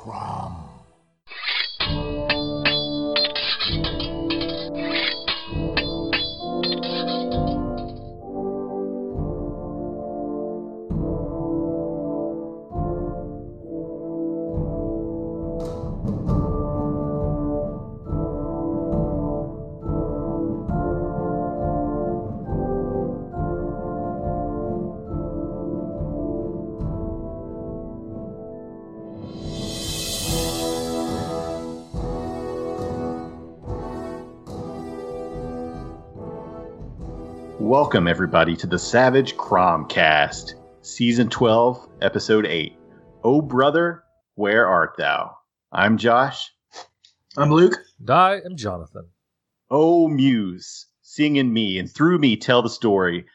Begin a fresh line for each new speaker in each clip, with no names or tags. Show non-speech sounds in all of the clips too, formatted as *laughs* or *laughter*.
Crom.
Welcome, everybody, to the Savage Cromcast, Season 12, Episode 8. Oh, brother, where art thou? I'm Josh.
I'm Luke.
And I am Jonathan.
Oh, Muse, sing in me and through me tell the story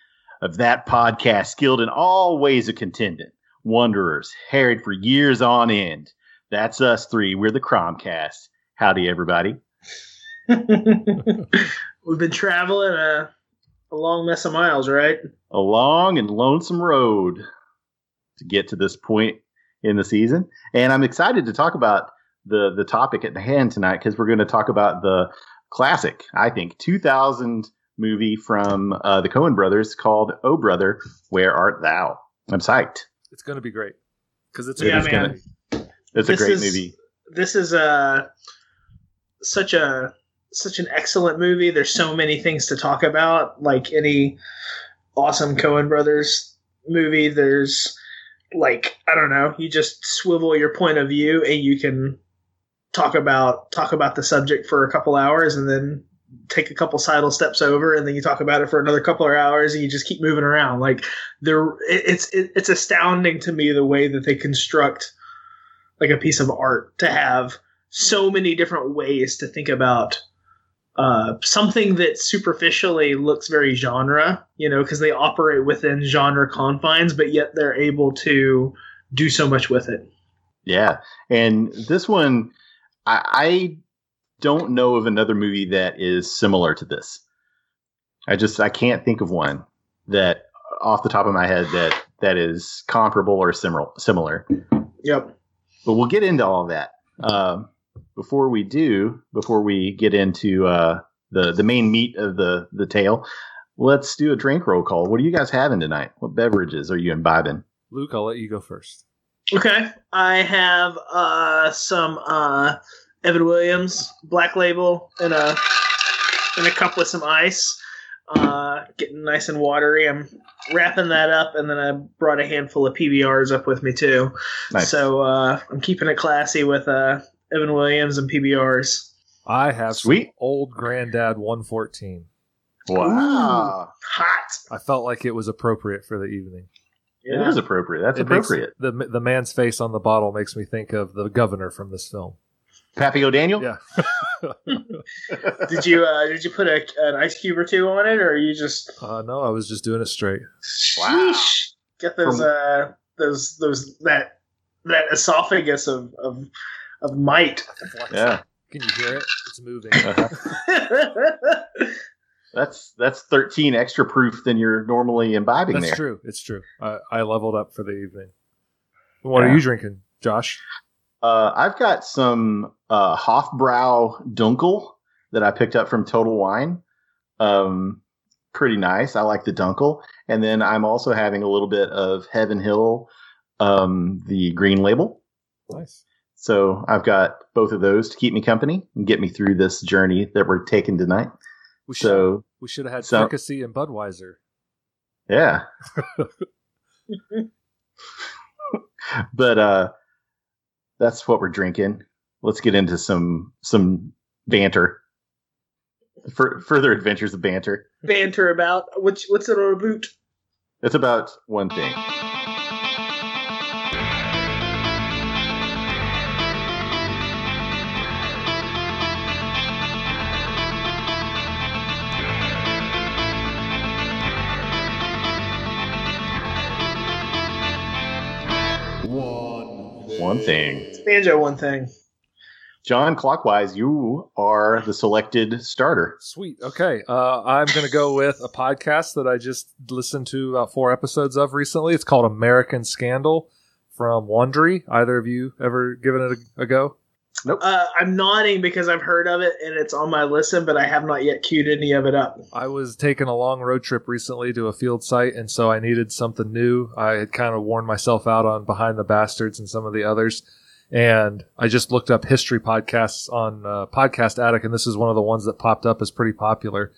of that podcast skilled in all ways of contending. Wanderers, harried for years on end. That's us three. We're the Cromcast. Howdy, everybody. *laughs*
We've been traveling a, a long mess of miles, right?
a long and lonesome road to get to this point in the season. And I'm excited to talk about the the topic at hand tonight because we're going to talk about the classic, I think, 2000 movie from uh, the Coen brothers called Oh Brother, Where Art Thou? I'm psyched.
It's going to be great because it's
It
Yeah, man.
gonna- It's a great
is-
movie.
This is uh, such a such an excellent movie. There's so many things to talk about. Like any awesome Coen Brothers movie, there's like I don't know. You just swivel your point of view and you can talk about talk about the subject for a couple hours and then take a couple sidle steps over and then you talk about it for another couple of hours and you just keep moving around like there it's it, it's astounding to me the way that they construct like a piece of art to have so many different ways to think about uh, something that superficially looks very genre, you know, because they operate within genre confines, but yet they're able to do so much with it.
Yeah, and this one, I, I don't know of another movie that is similar to this. I just I can't think of one that off the top of my head that that is comparable or similar. Similar,
Yep.
but we'll get into all of that. Um, before we do, before we get into uh, the the main meat of the the tale, let's do a drink roll call. What are you guys having tonight? What beverages are you imbibing?
Luke, I'll let you go first.
Okay. I have uh, some uh, Evan Williams Black Label in a in a cup with some ice. Uh, getting nice and watery. I'm wrapping that up, and then I brought a handful of PBRs up with me too.
Nice.
So uh, I'm keeping it classy with uh, Evan Williams and PBRs.
I have some
Sweet.
old granddad 114.
wow,
Hot.
I felt like it was appropriate for the evening.
it is appropriate. That's
It
appropriate.
the the man's face on the bottle makes me think of the governor from this film.
Pappy O'Daniel.
Yeah. *laughs*
Did you uh, did you put a, an ice cube or two on it, or you just
Uh, no, I was just doing it straight.
Wow.
Sheesh. get those
From-
uh those those that that esophagus of of of might.
Yeah,
Can you hear it? It's moving. *laughs*
that's that's thirteen extra proof than you're normally imbibing
That's
there.
true. It's true. I, I leveled up for the evening. What
Yeah.
are you drinking, Josh?
Uh, I've got some uh, Hofbrau Dunkel that I picked up from Total Wine. Um, pretty nice. I like the Dunkel, and then I'm also having a little bit of Heaven Hill, um, the Green Label.
Nice.
So I've got both of those to keep me company and get me through this journey that we're taking tonight.
We should
So
we should have had
so-
Fricassee and Budweiser.
Yeah. *laughs* *laughs* but uh that's what we're drinking. Let's get into some some banter. For further adventures of banter.
Banter about which what's it on a boot?
It's about one thing.
One.
One thing.
It's banjo one thing.
John, clockwise, you are the selected starter.
Sweet. Okay. Uh, I'm going to go with a podcast that I just listened to about four episodes of recently. It's called American Scandal from Wondery. Either of you ever given it a, a go?
Uh, I'm nodding because I've heard of it and it's on my listen, but I have not yet queued any of it up.
I was taking a long road trip recently to a field site, and so I needed something new. I had kind of worn myself out on Behind the Bastards and some of the others, and I just looked up history podcasts on uh, Podcast Addict, and this is one of the ones that popped up as pretty popular.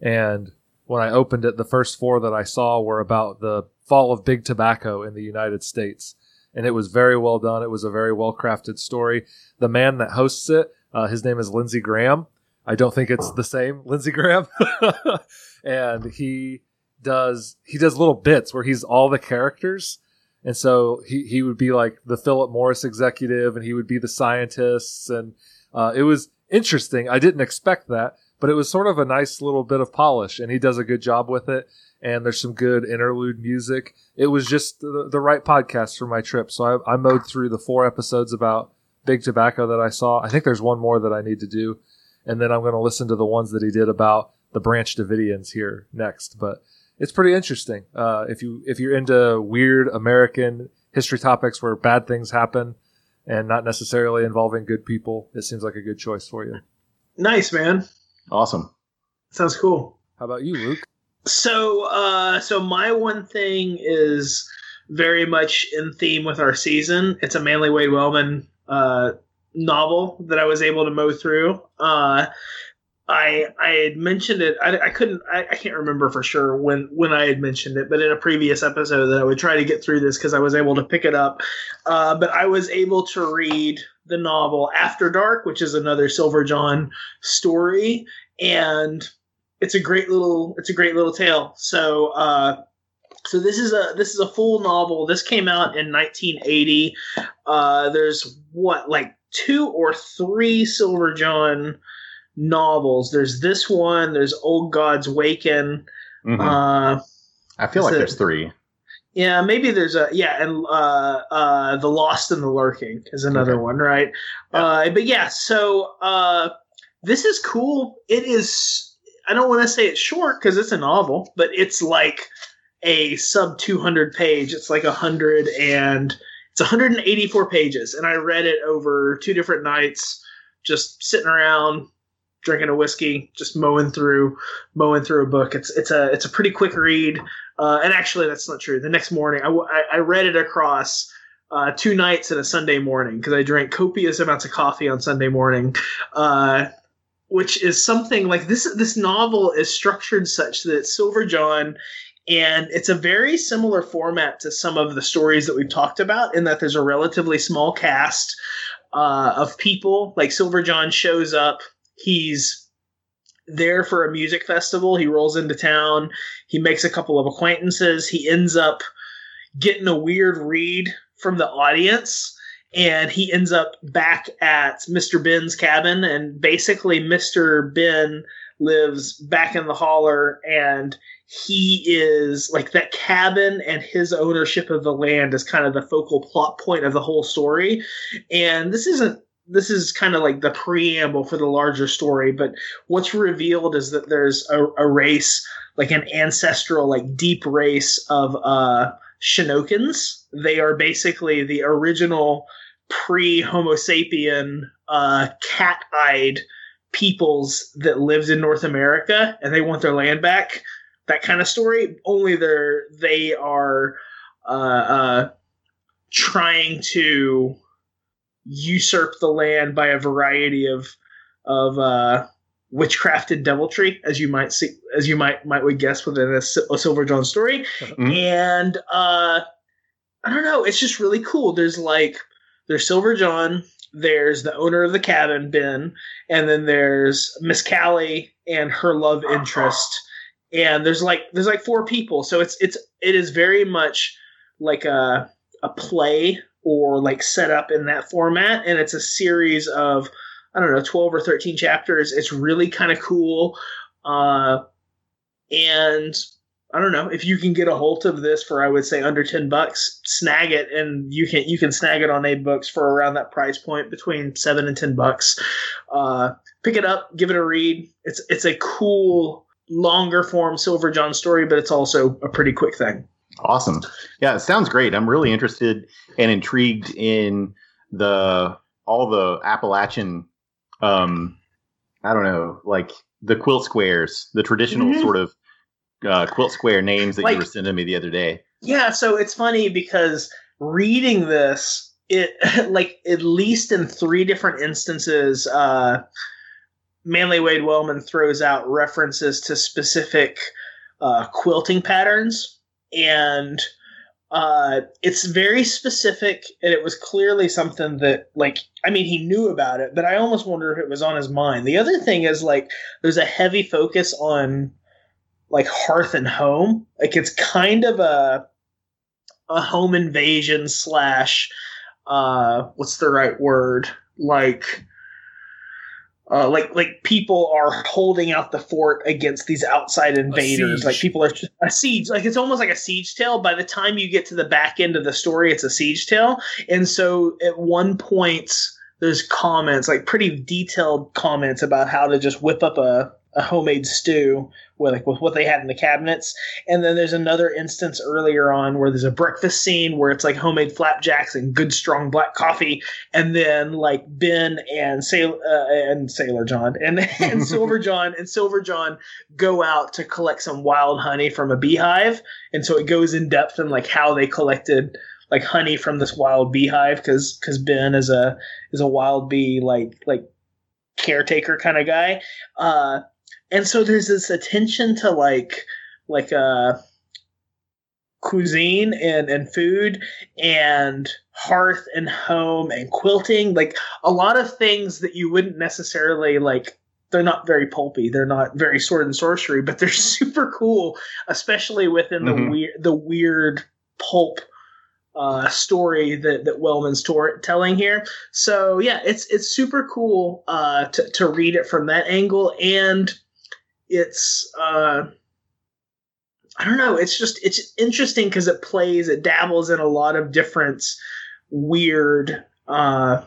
And when I opened it, the first four that I saw were about the fall of big tobacco in the United States. And it was very well done. It was a very well crafted story. The man that hosts it, uh, his name is Lindsey Graham. I don't think it's the same *laughs* Lindsey Graham. *laughs* and he does he does little bits where he's all the characters. And so he, he would be like the Philip Morris executive and he would be the scientists. And uh, it was interesting. I didn't expect that, but it was sort of a nice little bit of polish and he does a good job with it and there's some good interlude music. It was just the, the right podcast for my trip so I, I mowed through the four episodes about big tobacco that i saw. I think there's one more that i need to do and then i'm going to listen to the ones that he did about the branch davidians here next but it's pretty interesting. Uh, if you if you're into weird american history topics where bad things happen and not necessarily involving good people it seems like a good choice for you.
Nice, man.
Awesome.
Sounds cool.
how about you luke
So, uh, so my one thing is very much in theme with our season. It's a Manly Wade Wellman uh, novel that I was able to mow through. Uh, I I had mentioned it. I, I couldn't. I, I can't remember for sure when when I had mentioned it, but in a previous episode that I would try to get through this because I was able to pick it up. Uh, but I was able to read the novel After Dark, which is another Silver John story, and it's a great little it's a great little tale. So uh, so this is a this is a full novel. This came out in 1980. Uh, there's what like two or three Silver John novels. There's this one. There's Old Gods Waken.
Mhm.
Uh,
I feel like
so-
there's three.
yeah, maybe there's a yeah, and uh, uh, the Lost and the Lurking is another
Okay.
one, right?
Yeah.
Uh, but yeah, so uh, this is cool. It is. I don't want to say it's short because it's a novel, but it's like a sub 200 page. It's like a hundred and it's 184 pages, and I read it over two different nights, just sitting around drinking a whiskey, just mowing through mowing through a book. It's it's a it's a pretty quick read. Uh, and actually, that's not true. The next morning, I I read it across uh, two nights and a Sunday morning because I drank copious amounts of coffee on Sunday morning, uh, which is something like this. This novel is structured such that Silver John, and it's a very similar format to some of the stories that we've talked about, in that there's a relatively small cast uh, of people. Like Silver John shows up, he's there for a music festival. He rolls into town. He makes a couple of acquaintances. He ends up getting a weird read from the audience. And he ends up back at Mr. Ben's cabin. And basically, Mr. Ben lives back in the holler. And he is like that cabin and his ownership of the land is kind of the focal plot point of the whole story. And this isn't. This is kind of like the preamble for the larger story, but what's revealed is that there's a, a race like an ancestral like deep race of uh Shonokins. They are basically the original pre Homo sapien uh cat-eyed peoples that lived in North America and they want their land back. That kind of story. Only they're they are uh, uh trying to usurp the land by a variety of of uh witchcraft and deviltry, as you might see, as you might might would guess within a, a Silver John story.
Mhm.
And uh, I don't know, it's just really cool. There's like there's Silver John, there's the owner of the cabin, Ben, and then there's Miss Callie and her love interest. And there's like there's like four people, so it's it's it is very much like a a play or like set up in that format, and it's a series of I don't know, 12 or 13 chapters. It's really kind of cool. Uh, and I don't know if you can get a hold of this for, I would say under 10 bucks, snag it. And you can, you can snag it on AbeBooks for around that price point between seven and 10 bucks. Uh, pick it up, give it a read. It's, it's a cool, longer form Silver John story, but it's also a pretty quick thing.
Awesome. Yeah, it sounds great. I'm really interested and intrigued in the all the Appalachian um I don't know, like the quilt squares, the traditional
Mhm.
sort of uh, quilt square names that
Like-
you were sending me the other day.
Yeah, so it's funny because reading this, it *laughs* like at least in three different instances, uh, Manly Wade Wellman throws out references to specific uh, quilting patterns, and uh, it's very specific, and it was clearly something that, like, I mean, he knew about it, but I almost wonder if it was on his mind. The other thing is like, there's a heavy focus on like hearth and home. Like, it's kind of a a home invasion slash uh what's the right word like uh, like like people are holding out the fort against these outside invaders. Like people are a siege. Like it's almost like a siege tale. By the time you get to the back end of the story, it's a siege tale. And so at one point, there's comments like pretty detailed comments about how to just whip up a, a homemade stew with like with what they had in the cabinets. And then there's another instance earlier on where there's a breakfast scene where it's like homemade flapjacks and good strong black coffee. And then like Ben and Sailor uh, and Sailor John and *laughs* and *laughs* Silver John and Silver John go out to collect some wild honey from a beehive. And so it goes in depth in like how they collected like honey from this wild beehive because because Ben is a is a wild bee like like caretaker kind of guy. Uh, and so there's this attention to like like uh cuisine and and food and hearth and home and quilting like a lot of things that you wouldn't necessarily like they're not very pulpy they're not very sword and sorcery but they're *laughs* super cool especially within the
Mhm.
weird the weird pulp uh, story that that Wellman's tor- telling here. So yeah, it's it's super cool uh, to to read it from that angle, and it's uh, I don't know, it's just it's interesting because it plays, it dabbles in a lot of different weird. Uh,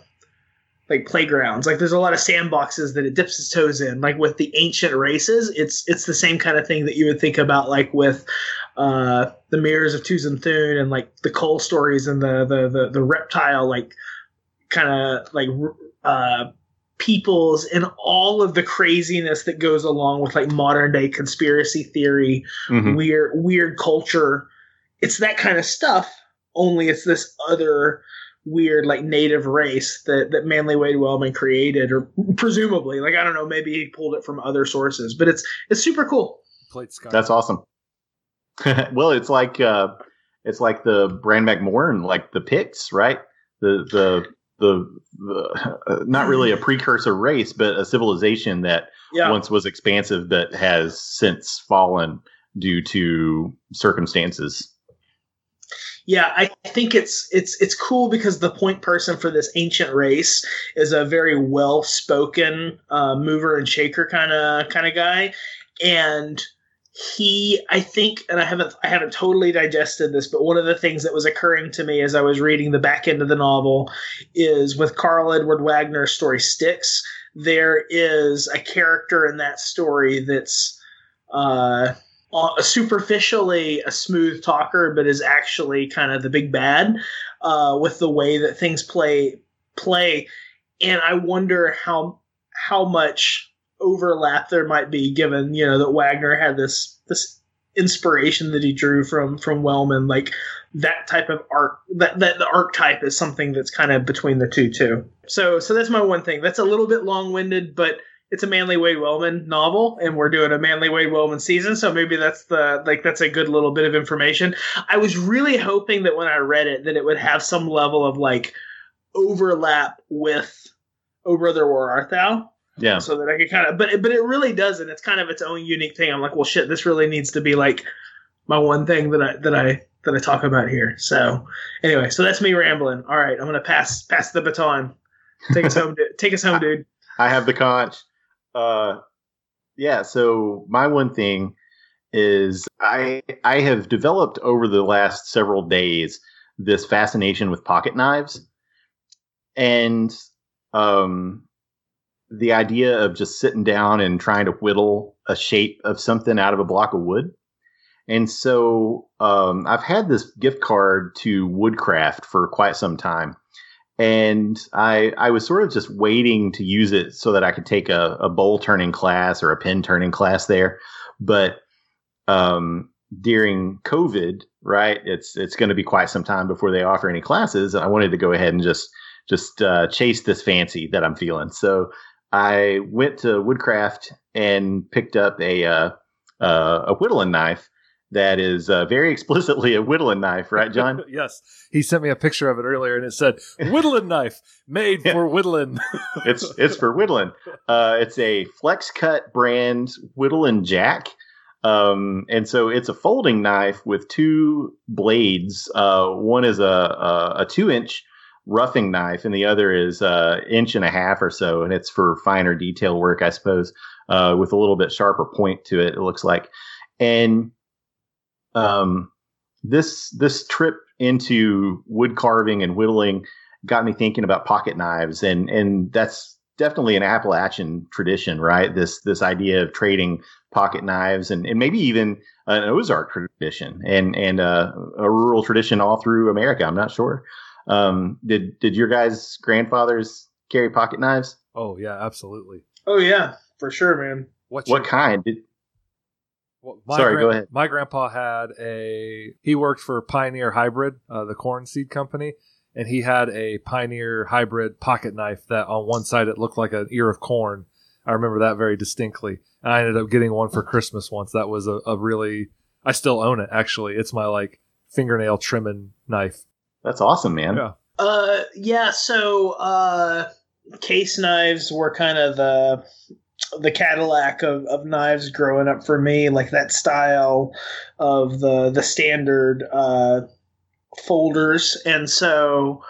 like playgrounds. Like there's a lot of sandboxes that it dips its toes in. Like with the ancient races, it's it's the same kind of thing that you would think about like with uh the mirrors of Tuzun Thune and like the Kull stories and the the the, the reptile like kind of like uh peoples and all of the craziness that goes along with like modern day conspiracy theory
Mhm.
weird weird culture it's that kind of stuff only it's this other weird like native race that that manly wade wellman created or presumably like i don't know maybe he pulled it from other sources but it's it's super cool
Played Sky.
That's awesome. *laughs* well, it's like uh, it's like the Bran Mak Morn, like the Picts, right? The the the, the uh, *laughs* not really a precursor race, but a civilization that
yeah
once was expansive, but has since fallen due to circumstances.
Yeah, I think it's it's it's cool because the point person for this ancient race is a very well spoken uh, mover and shaker kind of kind of guy, and he I think and I haven't I haven't totally digested this, but one of the things that was occurring to me as I was reading the back end of the novel is with Karl Edward Wagner's story Sticks, there is a character in that story that's uh superficially a smooth talker, but is actually kind of the big bad uh, with the way that things play play. And I wonder how how much overlap there might be, given you know that Wagner had this this inspiration that he drew from from Wellman, like that type of art. That that the archetype is something that's kind of between the two too. So so that's my one thing. That's a little bit long winded, but it's a Manly Wade Wellman novel, and we're doing a Manly Wade Wellman season, so maybe that's the like that's a good little bit of information. I was really hoping that when I read it, that it would have some level of like overlap with "Oh Brother, Where Art Thou,"
Yeah,
so that I could kind of, but it, but it really doesn't. It's kind of its own unique thing. I'm like, well, shit, this really needs to be like my one thing that I that I that I talk about here. So anyway, so that's me rambling. All right, I'm gonna pass pass the baton. Take us *laughs* home, dude. Take us home, dude.
I have the conch. Uh, yeah. So my one thing is I I have developed over the last several days this fascination with pocket knives, and um, the idea of just sitting down and trying to whittle a shape of something out of a block of wood. and so um, I've had this gift card to Woodcraft for quite some time, and I I was sort of just waiting to use it so that I could take a, a bowl turning class or a pin turning class there, but um, during COVID, right? It's it's going to be quite some time before they offer any classes, and I wanted to go ahead and just just uh, chase this fancy that I'm feeling. So I went to Woodcraft and picked up a uh, uh, a whittling knife that is uh, very explicitly a whittling knife, right, John? *laughs*
yes. He sent me a picture of it earlier, and it said "whittling knife made for whittling." *laughs*
it's it's for whittling. Uh, it's a Flexcut brand whittling jack. Um, and so it's a folding knife with two blades. Uh, one is a, a, a two inch roughing knife, and the other is a inch and a half or so, and it's for finer detail work, I suppose, uh, with a little bit sharper point to it. It looks like, and um, this this trip into wood carving and whittling got me thinking about pocket knives, and and that's definitely an Appalachian tradition, right? This this idea of trading pocket knives and, and maybe even an Ozark tradition and and uh, a rural tradition all through America. I'm not sure. Um, did did your guys' grandfathers carry pocket knives?
Oh yeah, absolutely.
Oh yeah, for sure, man.
What's what your, kind? Did,
well, Sorry, gran- go ahead. My grandpa had a. He worked for Pioneer Hybrid, uh, the corn seed company, and he had a Pioneer Hybrid pocket knife that on one side it looked like an ear of corn. I remember that very distinctly. And I ended up getting one for Christmas once. That was a, a really. I still own it actually. It's my like fingernail trimming knife.
That's awesome, man.
Yeah. Uh, yeah. So, uh, case knives were kind of the the Cadillac of, of knives growing up for me, like that style of the the standard uh, folders, and so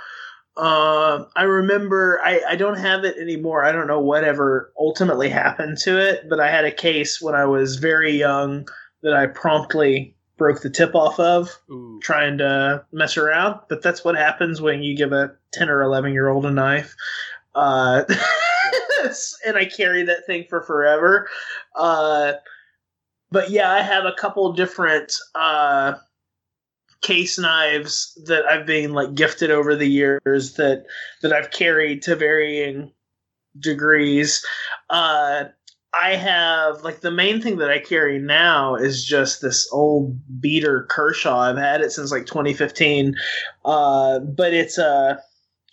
uh, I remember I, I don't have it anymore. I don't know whatever ultimately happened to it, but I had a case when I was very young that I promptly broke the tip off of Ooh. trying to mess around. But that's what happens when you give a ten or eleven year old a knife. Uh, *laughs* and I carry that thing for forever. Uh, but yeah, I have a couple different uh, case knives that I've been like gifted over the years that that I've carried to varying degrees. Uh, I have like the main thing that I carry now is just this old beater Kershaw. I've had it since like 2015, uh, but it's a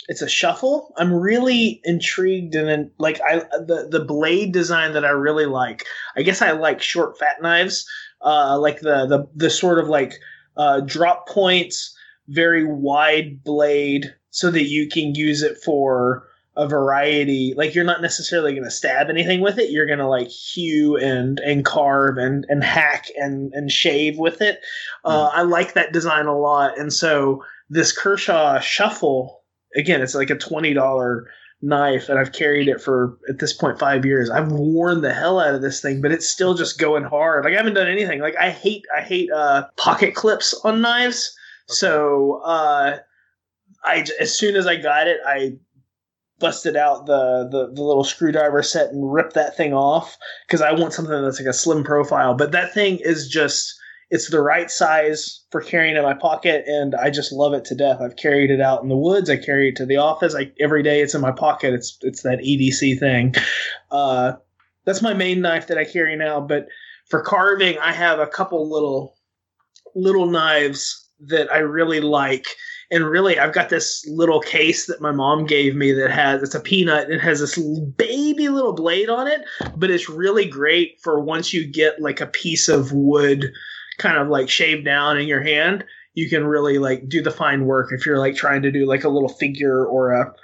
it's a shuffle. I'm really intrigued and like I the the blade design that I really like. I guess I like short fat knives, uh, like the the the sort of like uh, drop points, very wide blade, so that you can use it for a variety. Like you're not necessarily going to stab anything with it. You're going to like hew and and carve and and hack and and shave with it. Uh, hmm. I like that design a lot, and so this Kershaw shuffle again, it's like a twenty dollar knife, and I've carried it for at this point five years. I've worn the hell out of this thing, but it's still just going hard. Like I haven't done anything. Like I hate I hate uh, pocket clips on knives. Okay. So uh, I as soon as I got it, I busted out the, the, the little screwdriver set and ripped that thing off because I want something that's like a slim profile. But that thing is just it's the right size for carrying in my pocket, and I just love it to death. I've carried it out in the woods. I carry it to the office. I, every day it's in my pocket. It's it's that EDC thing. Uh, that's my main knife that I carry now. But for carving, I have a couple little little knives that I really like. And really, I've got this little case that my mom gave me that has it's a peanut. And it has this baby little blade on it, but it's really great for once you get like a piece of wood kind of like shaved down in your hand, you can really like do the fine work if you're like trying to do like a little figure or a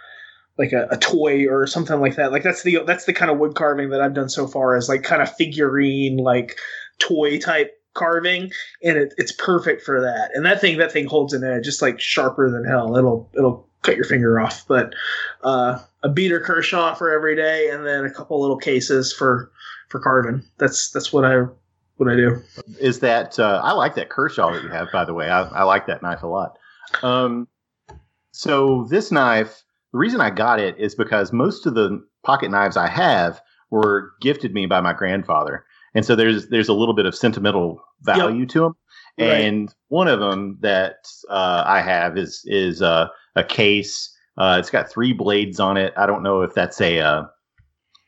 like a, a toy or something like that. Like that's the that's the kind of wood carving that I've done so far is like kind of figurine like toy type carving and it, it's perfect for that and that thing that thing holds an edge just like sharper than hell it'll it'll cut your finger off but uh, a beater kershaw for every day and then a couple little cases for for carving that's that's what i what I do.
Is that uh, I like that Kershaw that you have, by the way. I, I like that knife a lot. Um, so this knife, the reason I got it is because most of the pocket knives I have were gifted me by my grandfather, and so there's there's a little bit of sentimental value yep. to them.
Right.
and one of them that uh, I have is is uh, a case. Uh, it's got three blades on it. I don't know if that's a uh,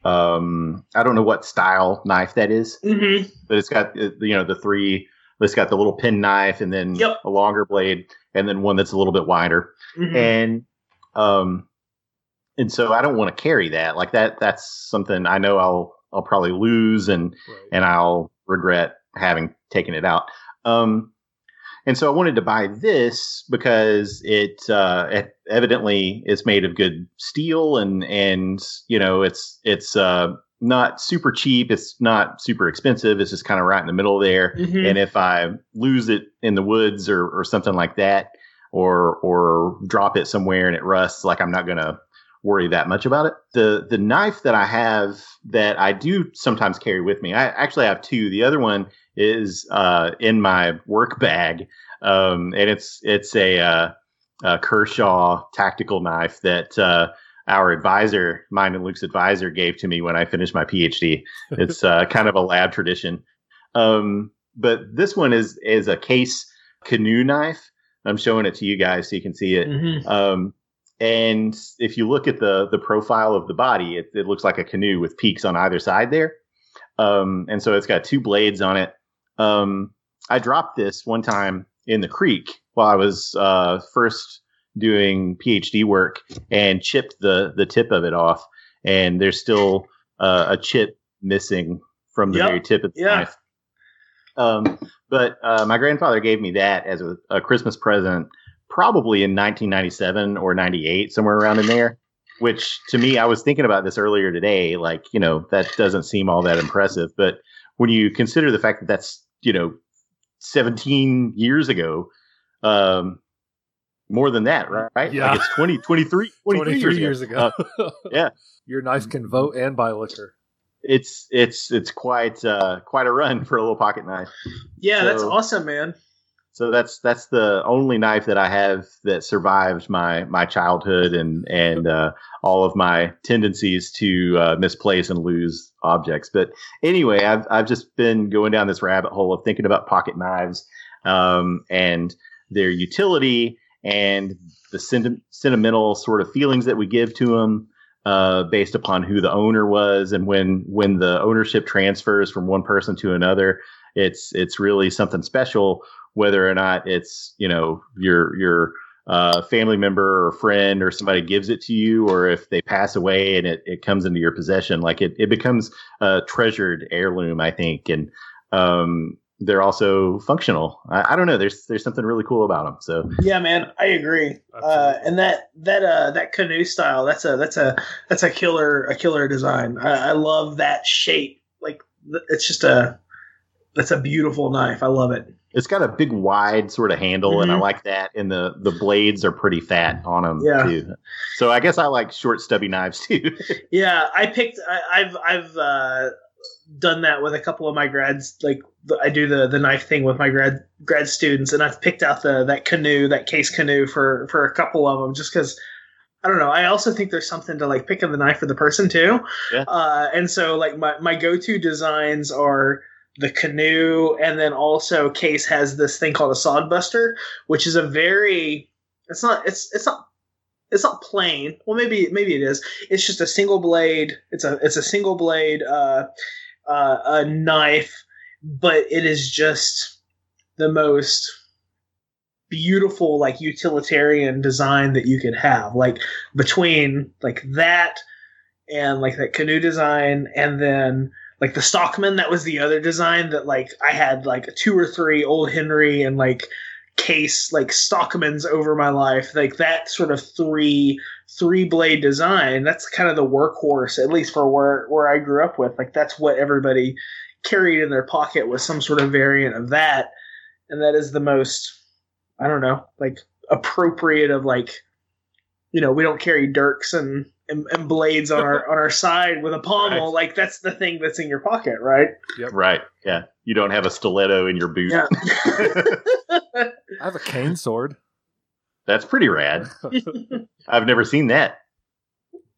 um, I don't know what style knife that is,
Mm-hmm.
but it's got uh, you know the three. It's got the little pen knife and then
Yep.
a longer blade and then one that's a little bit wider
hmm
and um and so I don't want to carry that like that that's something I know I'll I'll probably lose and
Right.
and I'll regret having taken it out. Um and so I wanted to buy this because it uh it evidently is made of good steel and and you know it's it's uh not super cheap. It's not super expensive. It's just kind of right in the middle there.
Hmm
and if I lose it in the woods or, or something like that, or or drop it somewhere and it rusts, like I'm not gonna worry that much about it. The the knife that I have that I do sometimes carry with me, I actually have two. The other one is uh, in my work bag, um, and it's it's a, uh, a Kershaw tactical knife that. Uh, our advisor, mine and Luke's advisor, gave to me when I finished my PhD. *laughs* It's uh, kind of a lab tradition. Um, but this one is is a case canoe knife. I'm showing it to you guys so you can see it.
hmm
Um, and if you look at the the profile of the body, it, it looks like a canoe with peaks on either side there. Um, and so it's got two blades on it. Um, I dropped this one time in the creek while I was uh, first doing PhD work and chipped the the tip of it off, and there's still uh, a chip missing from the
Yep.
very tip of the
Yeah.
knife. Um, but uh, my grandfather gave me that as a, a Christmas present, probably in 1997 or 98, somewhere around in there. Which to me, I was thinking about this earlier today. Like, you know, that doesn't seem all that impressive. But when you consider the fact that that's, you know, 17 years ago, um, more than that, right?
Yeah.
Like it's 20, 23, 23,
23
years, ago. Uh, *laughs* yeah.
Your knife can vote and buy liquor.
it's it's it's quite uh, quite a run for a little pocket knife.
Yeah, that's awesome, man.
So that's that's the only knife that I have that survived my my childhood and and uh, all of my tendencies to uh, misplace and lose objects. But anyway, I've I've just been going down this rabbit hole of thinking about pocket knives um, and their utility and the senti- sentimental sort of feelings that we give to them. Uh, based upon who the owner was, and when when the ownership transfers from one person to another, it's it's really something special whether or not it's you know your your uh, family member or friend or somebody gives it to you or if they pass away and it, it comes into your possession like it, it becomes a treasured heirloom i think and um, they're also functional I, I don't know there's there's something really cool about them so
Yeah, man, I agree. Uh, and that that uh that canoe style, that's a that's a that's a killer a killer design. I, I love that shape. Like it's just a that's a beautiful knife. I love it.
it's got a big wide sort of handle and i
Mhm.
like that and the the blades are pretty fat on them
Yeah.
too so i guess i like short stubby knives too *laughs*
Yeah, I picked. I, I've I've uh, done that with a couple of my grads. Like I do the the knife thing with my grad grad students, and I've picked out the that canoe, that case canoe for for a couple of them, just because. I don't know. I also think there's something to like picking the knife for the person too.
Yeah.
Uh, and so like my, my go-to designs are the canoe and then also case has this thing called a sodbuster, which is a very it's not it's it's not it's not plain. Well, maybe maybe it is. It's just a single blade. It's a it's a single blade uh, uh, a knife, but it is just the most beautiful like utilitarian design that you could have. Like between like that and like that canoe design, and then like the Stockman. That was the other design that like I had like two or three old Henry and like case like Stockmans over my life. Like that sort of three three blade design. That's kind of the workhorse, at least for where where I grew up with. Like that's what everybody carried in their pocket was some sort of variant of that, and that is the most I don't know like appropriate of like you know we don't carry dirks and and, and blades on our *laughs* on our side with a pommel. Like that's the thing that's in your pocket, right?
right yeah you don't have a stiletto in your boot
Yeah. *laughs* *laughs*
I have a cane sword.
that's pretty rad i've never seen that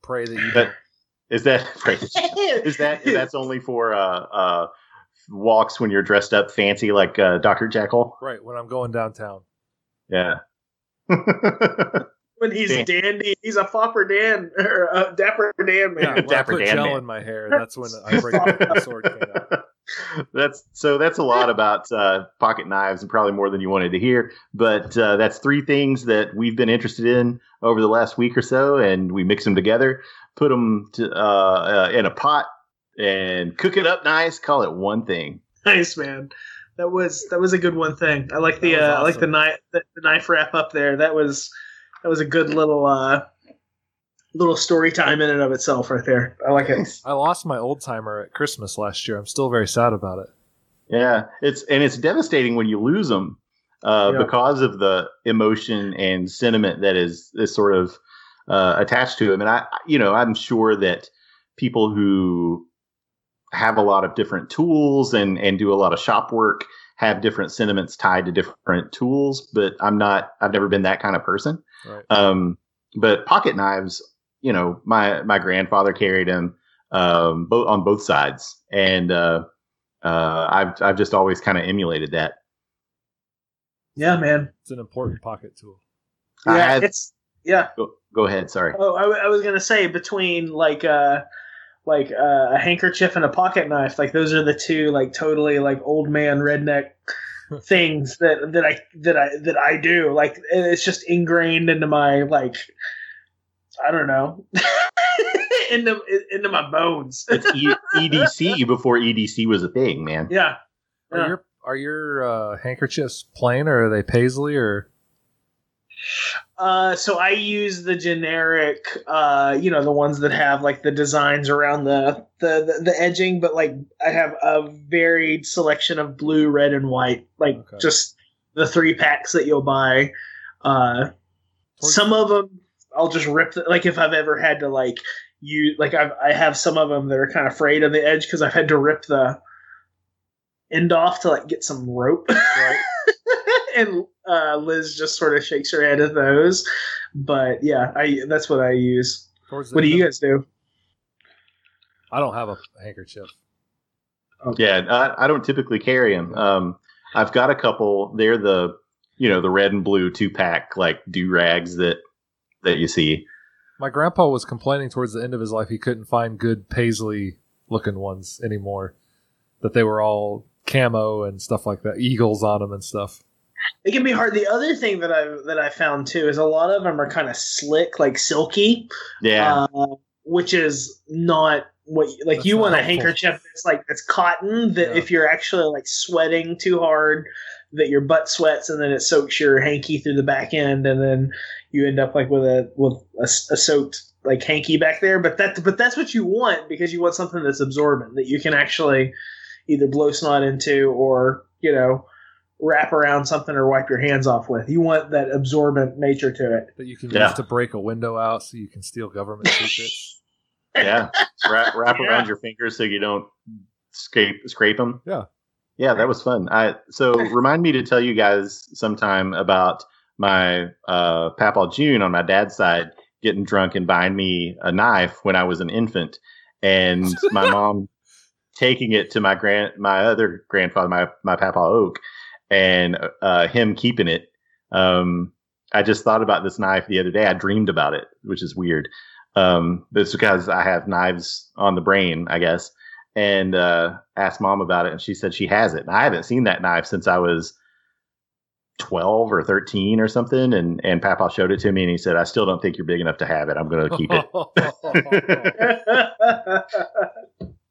Pray that you
But is that is that that's only for uh, uh, walks when you're dressed up fancy like uh, Dr. Jekyll.
Right, when I'm going downtown.
Yeah.
When he's
Dan.
dandy, he's a flopper Dan *laughs* or a dapper Dan man.
Yeah, when I put
Dan
gel
Man.
in my hair, that's when I break the *laughs* sword came out. *laughs*
that's so that's a lot about uh, pocket knives and probably more than you wanted to hear but uh, that's three things that we've been interested in over the last week or so and we mix them together put them to, uh, uh, in a pot and cook it up nice call it one thing
Nice man. That was that was a good one thing. I like the
That was
uh, I like the knife the, the knife wrap up there. That was that was a good little uh little story time in and of itself right there. I like it. *laughs*
I lost my old timer at Christmas last year. I'm still very sad about it.
yeah it's and it's devastating when you lose them uh,
Yeah.
because of the emotion and sentiment that is is sort of uh, attached to them. And I, you know, I'm sure that people who have a lot of different tools and and do a lot of shop work have different sentiments tied to different tools. But I'm not. I've never been that kind of person.
Right.
Um, but pocket knives, you know, my my grandfather carried them um, both on both sides, and uh, uh, I've I've just always kind of emulated that.
Yeah, man.
It's an important pocket tool.
Yeah,
I had,
it's yeah.
go, go ahead. Sorry.
Oh, I, w- I was gonna say between like uh like uh, a handkerchief and a pocket knife, like those are the two like totally like old man redneck *laughs* things that that I that I that I do. Like it's just ingrained into my like I don't know *laughs* into into my bones.
It's e- EDC *laughs* before EDC was a thing, man.
yeah.
Are your are your uh, handkerchiefs plain or are they paisley or
Uh, so I use the generic, uh, you know, the ones that have like the designs around the, the the the edging, but like I have a varied selection of blue, red, and white, like
Okay.
just the three packs that you'll buy. Uh, some of them I'll just rip. The, like if I've ever had to like you like I've, I have some of them that are kind of frayed on the edge because I've had to rip the end off to like get some rope.
right? *laughs*
and uh, Liz just sort of shakes her head at those. But yeah, I that's what I use.
Towards
What do you guys do?
I don't have a handkerchief.
Yeah, I, I don't typically carry them. Um, I've got a couple. They're the you know the red and blue two pack like do rags that that you see.
My grandpa was complaining towards the end of his life he couldn't find good paisley looking ones anymore. That they were all camo and stuff like that, eagles on them and stuff.
It can be hard. The other thing that I that I found too is a lot of them are kind of slick, like silky,
Yeah,
uh, which is not what like
That's
you
not
want a
helpful.
handkerchief that's like that's cotton. That
Yeah.
if you're actually like sweating too hard, that your butt sweats and then it soaks your hanky through the back end, and then you end up like with a with a, a soaked like hanky back there. But that but that's what you want because you want something that's absorbent that you can actually either blow snot into or you know wrap around something or wipe your hands off with. You want that absorbent nature to it.
That you can
Yeah.
use to break a window out so you can steal government *laughs* secrets.
yeah. Wrap, wrap *laughs*
Yeah.
around your fingers so you don't scrape scrape them.
Yeah.
yeah, that was fun. I so *laughs* remind me to tell you guys sometime about my uh, Papa June on my dad's side getting drunk and buying me a knife when I was an infant, and my mom taking it to my grand my other grandfather, my my Papa Oak, and uh, him keeping it. Um, I just thought about this knife the other day. I dreamed about it, which is weird. Um, it's because I have knives on the brain, I guess. And uh, asked mom about it, and she said she has it. And I haven't seen that knife since I was twelve or thirteen or something. And and Papa showed it to me, and he said, "I still don't think you're big enough to have it. I'm going to keep it."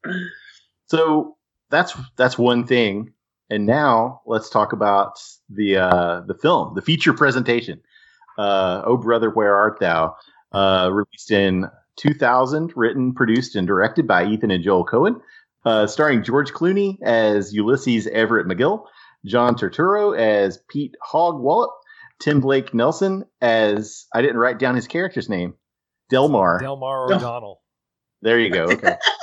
*laughs* *laughs* so that's that's one thing. And now let's talk about the uh, the film, the feature presentation. Uh, oh brother, where art thou? Uh, released in 2000, written, produced, and directed by Ethan and Joel Coen, uh, starring George Clooney as Ulysses Everett McGill, John Turturro as Pete Hogwallop, Tim Blake Nelson as I didn't write down his character's name, Delmar.
Delmar
No.
O'Donnell.
There you go. Okay. *laughs*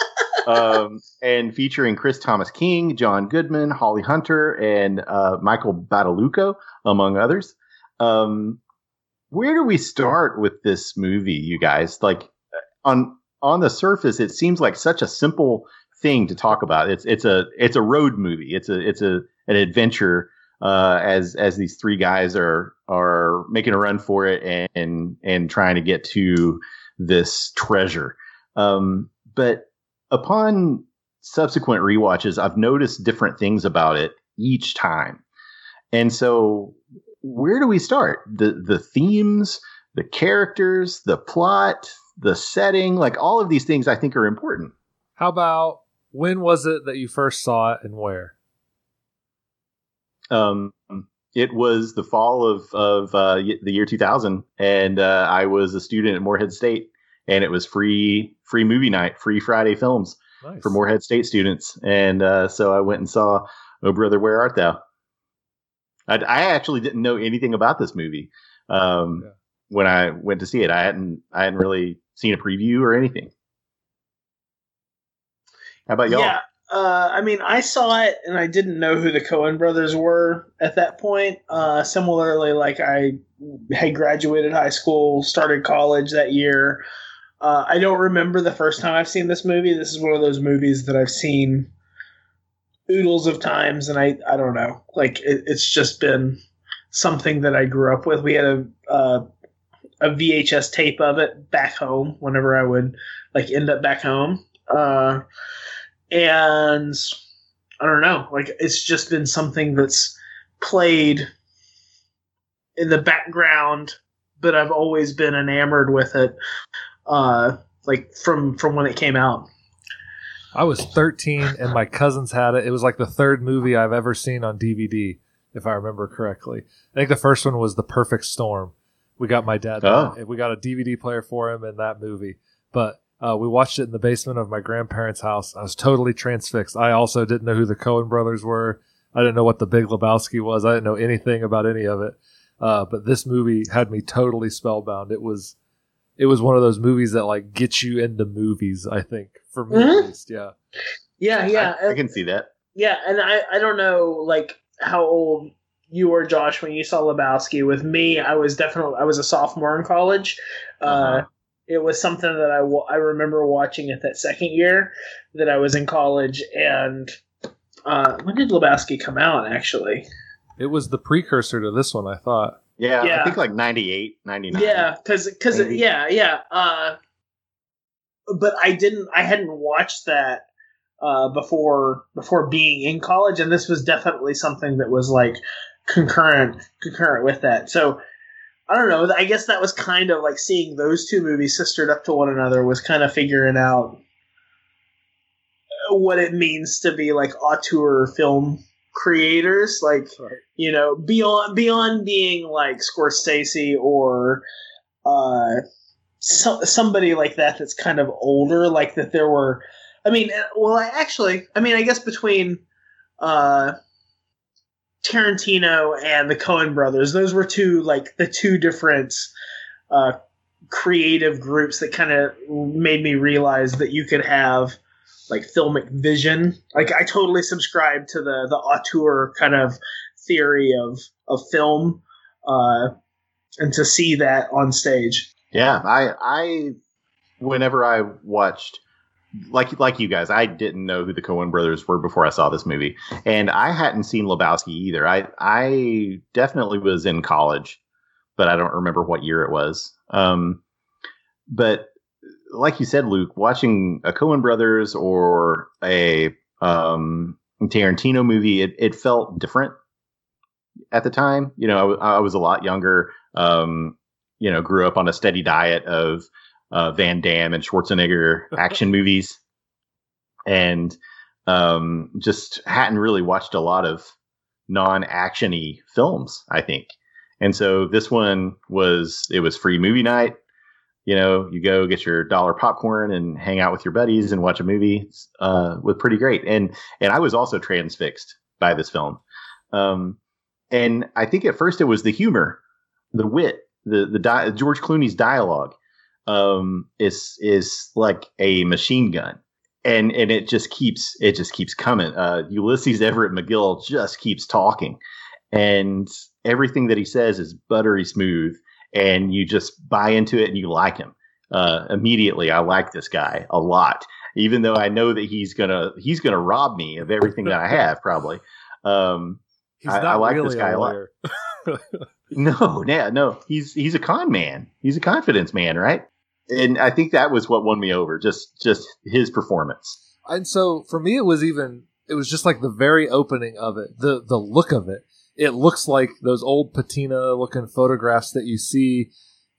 um, and featuring Chris Thomas King, John Goodman, Holly Hunter, and uh, Michael Badalucco, among others. Um, where do we start with this movie, you guys? Like on on the surface, it seems like such a simple thing to talk about. It's it's a it's a road movie. It's a it's a an adventure uh, as as these three guys are are making a run for it and and, and trying to get to this treasure. Um, but upon subsequent rewatches, I've noticed different things about it each time. And so, where do we start? The the themes, the characters, the plot, the setting, like all of these things, I think are important.
How about when was it that you first saw it and where?
Um, it was the fall of of uh, the year 2000, and uh, I was a student at Morehead State, and it was free free movie night, free Friday films nice. for Morehead State students, and uh, so I went and saw Oh Brother, Where Art Thou? I, I actually didn't know anything about this movie um, yeah. when I went to see it. I hadn't I hadn't really seen a preview or anything. How about y'all?
Yeah, uh, I mean, I saw it and I didn't know who the Coen brothers were at that point. Uh, similarly, like I had graduated high school, started college that year. Uh, I don't remember the first time I've seen this movie. This is one of those movies that I've seen oodles of times, and I I don't know. Like it, it's just been something that I grew up with. We had a uh, a VHS tape of it back home whenever I would like end up back home. Uh, and I don't know, like it's just been something that's played in the background, but I've always been enamored with it, uh, like from from when it came out.
I was 13 and my cousins had it. It was like the third movie I've ever seen on DVD, if I remember correctly. I think the first one was The Perfect Storm. We got my dad. Oh. We got a DVD player for him in that movie. But uh, we watched it in the basement of my grandparents' house. I was totally transfixed. I also didn't know who the Coen brothers were. I didn't know what the Big Lebowski was. I didn't know anything about any of it. Uh, but this movie had me totally spellbound. It was, it was one of those movies that like gets you into movies. I think for me mm-hmm. at least, yeah.
Yeah, yeah,
I, I can see that.
Yeah, and I, I don't know like how old you were, Josh, when you saw Lebowski. With me, I was definitely I was a sophomore in college. Uh, uh-huh. Uh, it was something that I, I remember watching it that second year that I was in college. And uh, when did Lebowski come out, actually?
It was the precursor to this one, I thought.
Yeah, yeah. I think like 98, 99.
Yeah, because, cause, yeah, yeah. Uh, but I didn't, I hadn't watched that uh, before before being in college, and this was definitely something that was like concurrent concurrent with that. So I don't know. I guess that was kind of like seeing those two movies sistered up to one another was kind of figuring out what it means to be like auteur film creators like right. you know beyond beyond being like Scorsese or uh so, somebody like that that's kind of older like that there were I mean well I actually I mean I guess between uh Tarantino and the Coen brothers. Those were two like the two different uh, creative groups that kind of made me realize that you could have like filmic vision. Like I totally subscribe to the the auteur kind of theory of of film, uh, and to see that on stage.
Yeah, I I whenever I watched like like you guys, I didn't know who the Coen brothers were before I saw this movie, and I hadn't seen Lebowski either. I I definitely was in college, but I don't remember what year it was. Um, but like you said, Luke, watching a Coen brothers or a um, Tarantino movie, it, it felt different at the time. You know, I, I was a lot younger. Um, you know, grew up on a steady diet of uh, Van Damme and Schwarzenegger *laughs* action movies, and um, just hadn't really watched a lot of non-actiony films. I think, and so this one was it was free movie night. You know, you go get your dollar popcorn and hang out with your buddies and watch a movie. Uh, was pretty great, and and I was also transfixed by this film. Um, and I think at first it was the humor, the wit, the the di- George Clooney's dialogue um, is is like a machine gun, and and it just keeps it just keeps coming. Uh, Ulysses Everett McGill just keeps talking, and everything that he says is buttery smooth, and you just buy into it and you like him uh, immediately. I like this guy a lot, even though I know that he's gonna he's gonna rob me of everything that I *laughs* have, probably. Um,
He's
I-
not
I like
really
this guy
a
a lot.
lawyer. *laughs*
no, yeah, no, he's he's a con man. He's a confidence man, right? And I think that was what won me over. Just just his performance.
and so for me, it was even it was just like the very opening of it, the the look of it. It looks like those old patina looking photographs that you see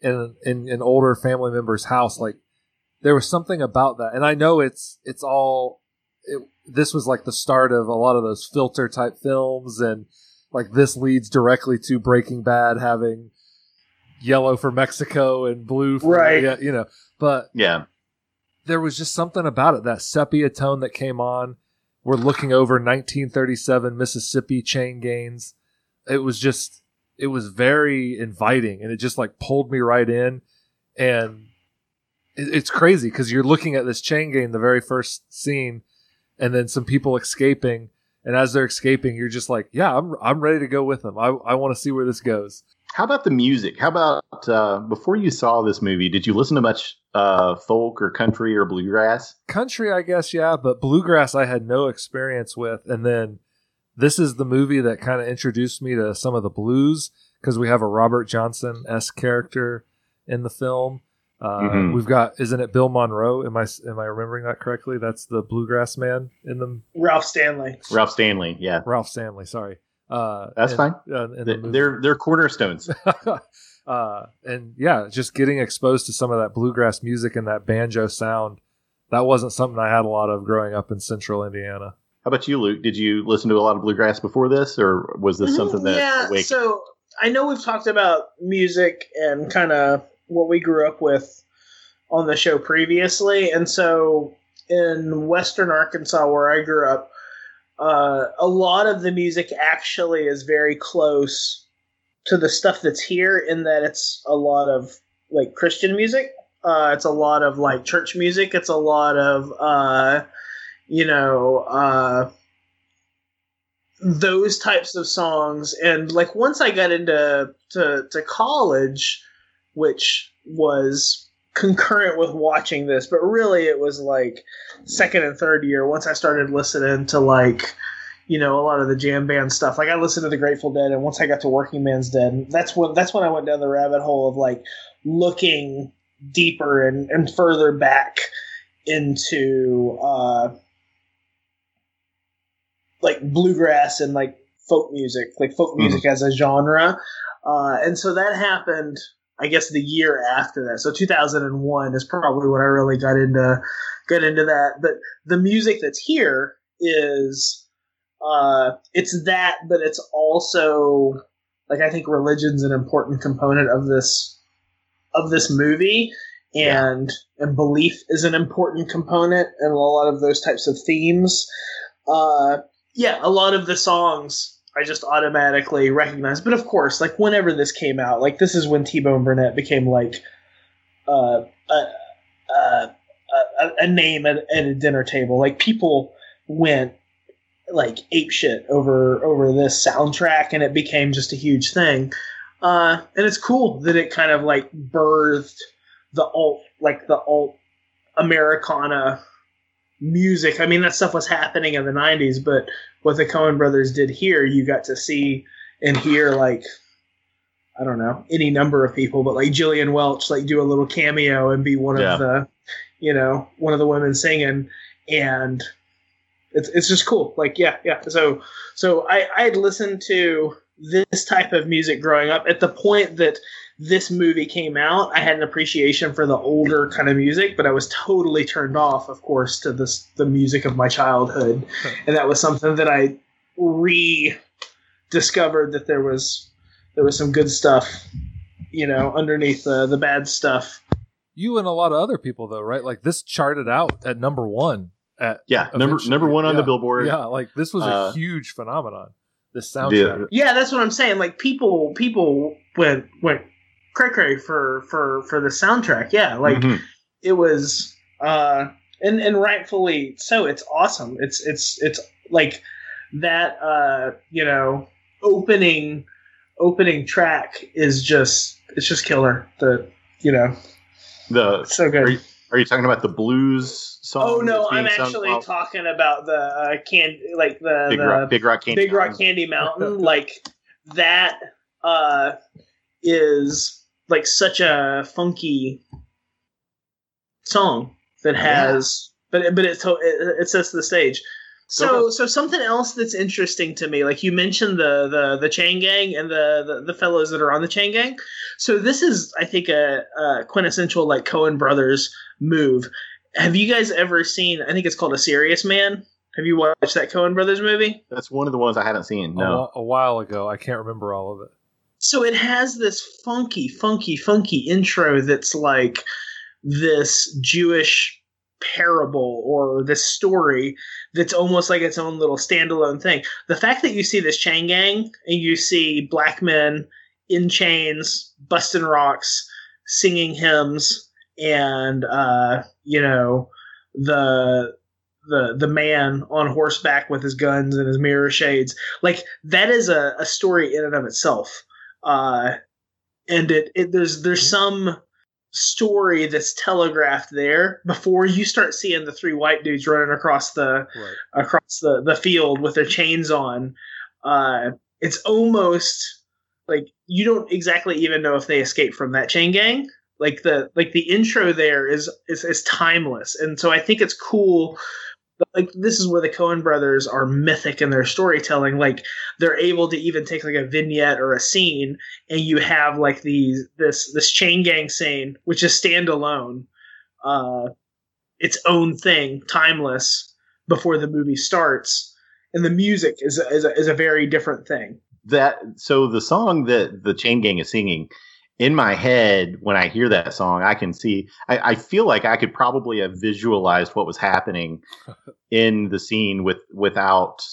in in an older family member's house. Like there was something about that, and I know it's it's all. It, this was like the start of a lot of those filter type films, and like this leads directly to Breaking Bad having yellow for Mexico and blue for
Right.
yeah, you know. But
Yeah,
there was just something about it that sepia tone that came on we're looking over 1937 mississippi chain gains it was just it was very inviting and it just like pulled me right in and it, it's crazy because you're looking at this chain gang the very first scene and then some people escaping and as they're escaping you're just like yeah i'm, I'm ready to go with them i, I want to see where this goes
How about the music? How about uh, before you saw this movie? Did you listen to much uh, folk or country or bluegrass?
country i guess yeah but bluegrass i had no experience with and then this is the movie that kind of introduced me to some of the blues because we have a robert johnson s character in the film uh,
Mhm.
we've got isn't it bill monroe am i am i remembering that correctly that's the bluegrass man in the
Ralph Stanley.
Ralph Stanley. Yeah,
ralph stanley sorry uh,
That's
in-
fine.
uh, in the
They-
movie.
they're they're cornerstones. *laughs*
uh, and yeah, just getting exposed to some of that bluegrass music and that banjo sound. That wasn't something I had a lot of growing up in central Indiana.
How about you, Luke? Did you listen to a lot of bluegrass before this, or was this something that
Mm-hmm. yeah, so I know we've talked about music and kind of what we grew up with on the show previously, and so in Western Arkansas, where I grew up, uh, a lot of the music actually is very close to the stuff that's here, in that it's a lot of like Christian music. Uh, it's a lot of like church music. It's a lot of uh, you know. Uh, those types of songs and like once i got into to, to college which was concurrent with watching this but really it was like second and third year once i started listening to like you know a lot of the jam band stuff like i listened to the grateful dead and once i got to Workingman's Dead that's when that's when i went down the rabbit hole of like looking deeper and, and further back into uh like bluegrass and like folk music, like folk music as a genre. Uh, and so that happened, I guess, the year after that. So 2001 is probably when I really got into got into that. But the music that's here is uh, it's that, but it's also like I think religion's an important component of this of this movie. And and belief is an important component and a lot of those types of themes. Uh, yeah, a lot of the songs I just automatically recognize. But of course, like whenever this came out, like this is when T Bone Burnett became like uh, a, a, a, name at, at a dinner table. Like people went like ape shit over over this soundtrack, and it became just a huge thing. Uh, and it's cool that it kind of like birthed the alt, like the alt Americana music. I mean, that stuff was happening in the '90s, but what the Coen Brothers did here, you got to see and hear like I don't know any number of people, but like Gillian Welch, like do a little cameo and be one
Yeah.
of the, you know, one of the women singing, and it's it's just cool. Like yeah, yeah. So so I I had listened to this type of music growing up at the point that this movie came out, I had an appreciation for the older kind of music, but I was totally turned off, of course, to this the music of my childhood, and that was something that I rediscovered that there was there was some good stuff, you know, underneath the the bad stuff.
You and a lot of other people, though, right? Like this charted out at number one. At
Yeah, number
eventually.
number one on the Billboard.
Yeah, like this was
Uh,
a huge phenomenon. This soundtrack.
Yeah, that's what I'm saying. Like people people went went cray cray for for for the soundtrack. Yeah, like.
Mhm.
it was uh and and rightfully so it's awesome it's it's it's like that uh you know opening opening track is just it's just killer the you know
the
so good
you, Are you talking about the blues song?
Oh no, I'm actually talking about the uh, can like the
Big
the
Rock, Big Rock Candy.
Big Rock
Mountain.
Candy *laughs* Mountain. like that uh, is like such a funky song that has, but but it, it it sets the stage. So so something else that's interesting to me, like you mentioned the the the chain gang and the the, the fellows that are on the chain gang. So this is, I think, a, a quintessential like Coen brothers move. Have you guys ever seen? I think it's called A Serious Man. Have you watched that Coen brothers movie?
That's one of the ones I haven't seen. No.
whi- a while ago. I can't remember all of it.
So it has this funky, funky, funky intro that's like this Jewish parable or this story that's almost like its own little standalone thing. The fact that you see this chain gang and you see black men in chains, busting rocks, singing hymns, and uh, you know the the the man on horseback with his guns and his mirror shades, like that is a, a story in and of itself uh, and it, it there's there's some story that's telegraphed there before you start seeing the three white dudes running across the
Right.
across the, the field with their chains on. Uh, it's almost like you don't exactly even know if they escaped from that chain gang. Like the like the intro there is is, is timeless, and so I think it's cool. Like this is where the Coen brothers are mythic in their storytelling. Like they're able to even take like a vignette or a scene, and you have like these this this chain gang scene, which is standalone, uh, its own thing, timeless. Before the movie starts, and the music is is a, is a very different thing.
that so the song that the chain gang is singing in my head when i hear that song i can see I, I feel like i could probably have visualized what was happening *laughs* in the scene with without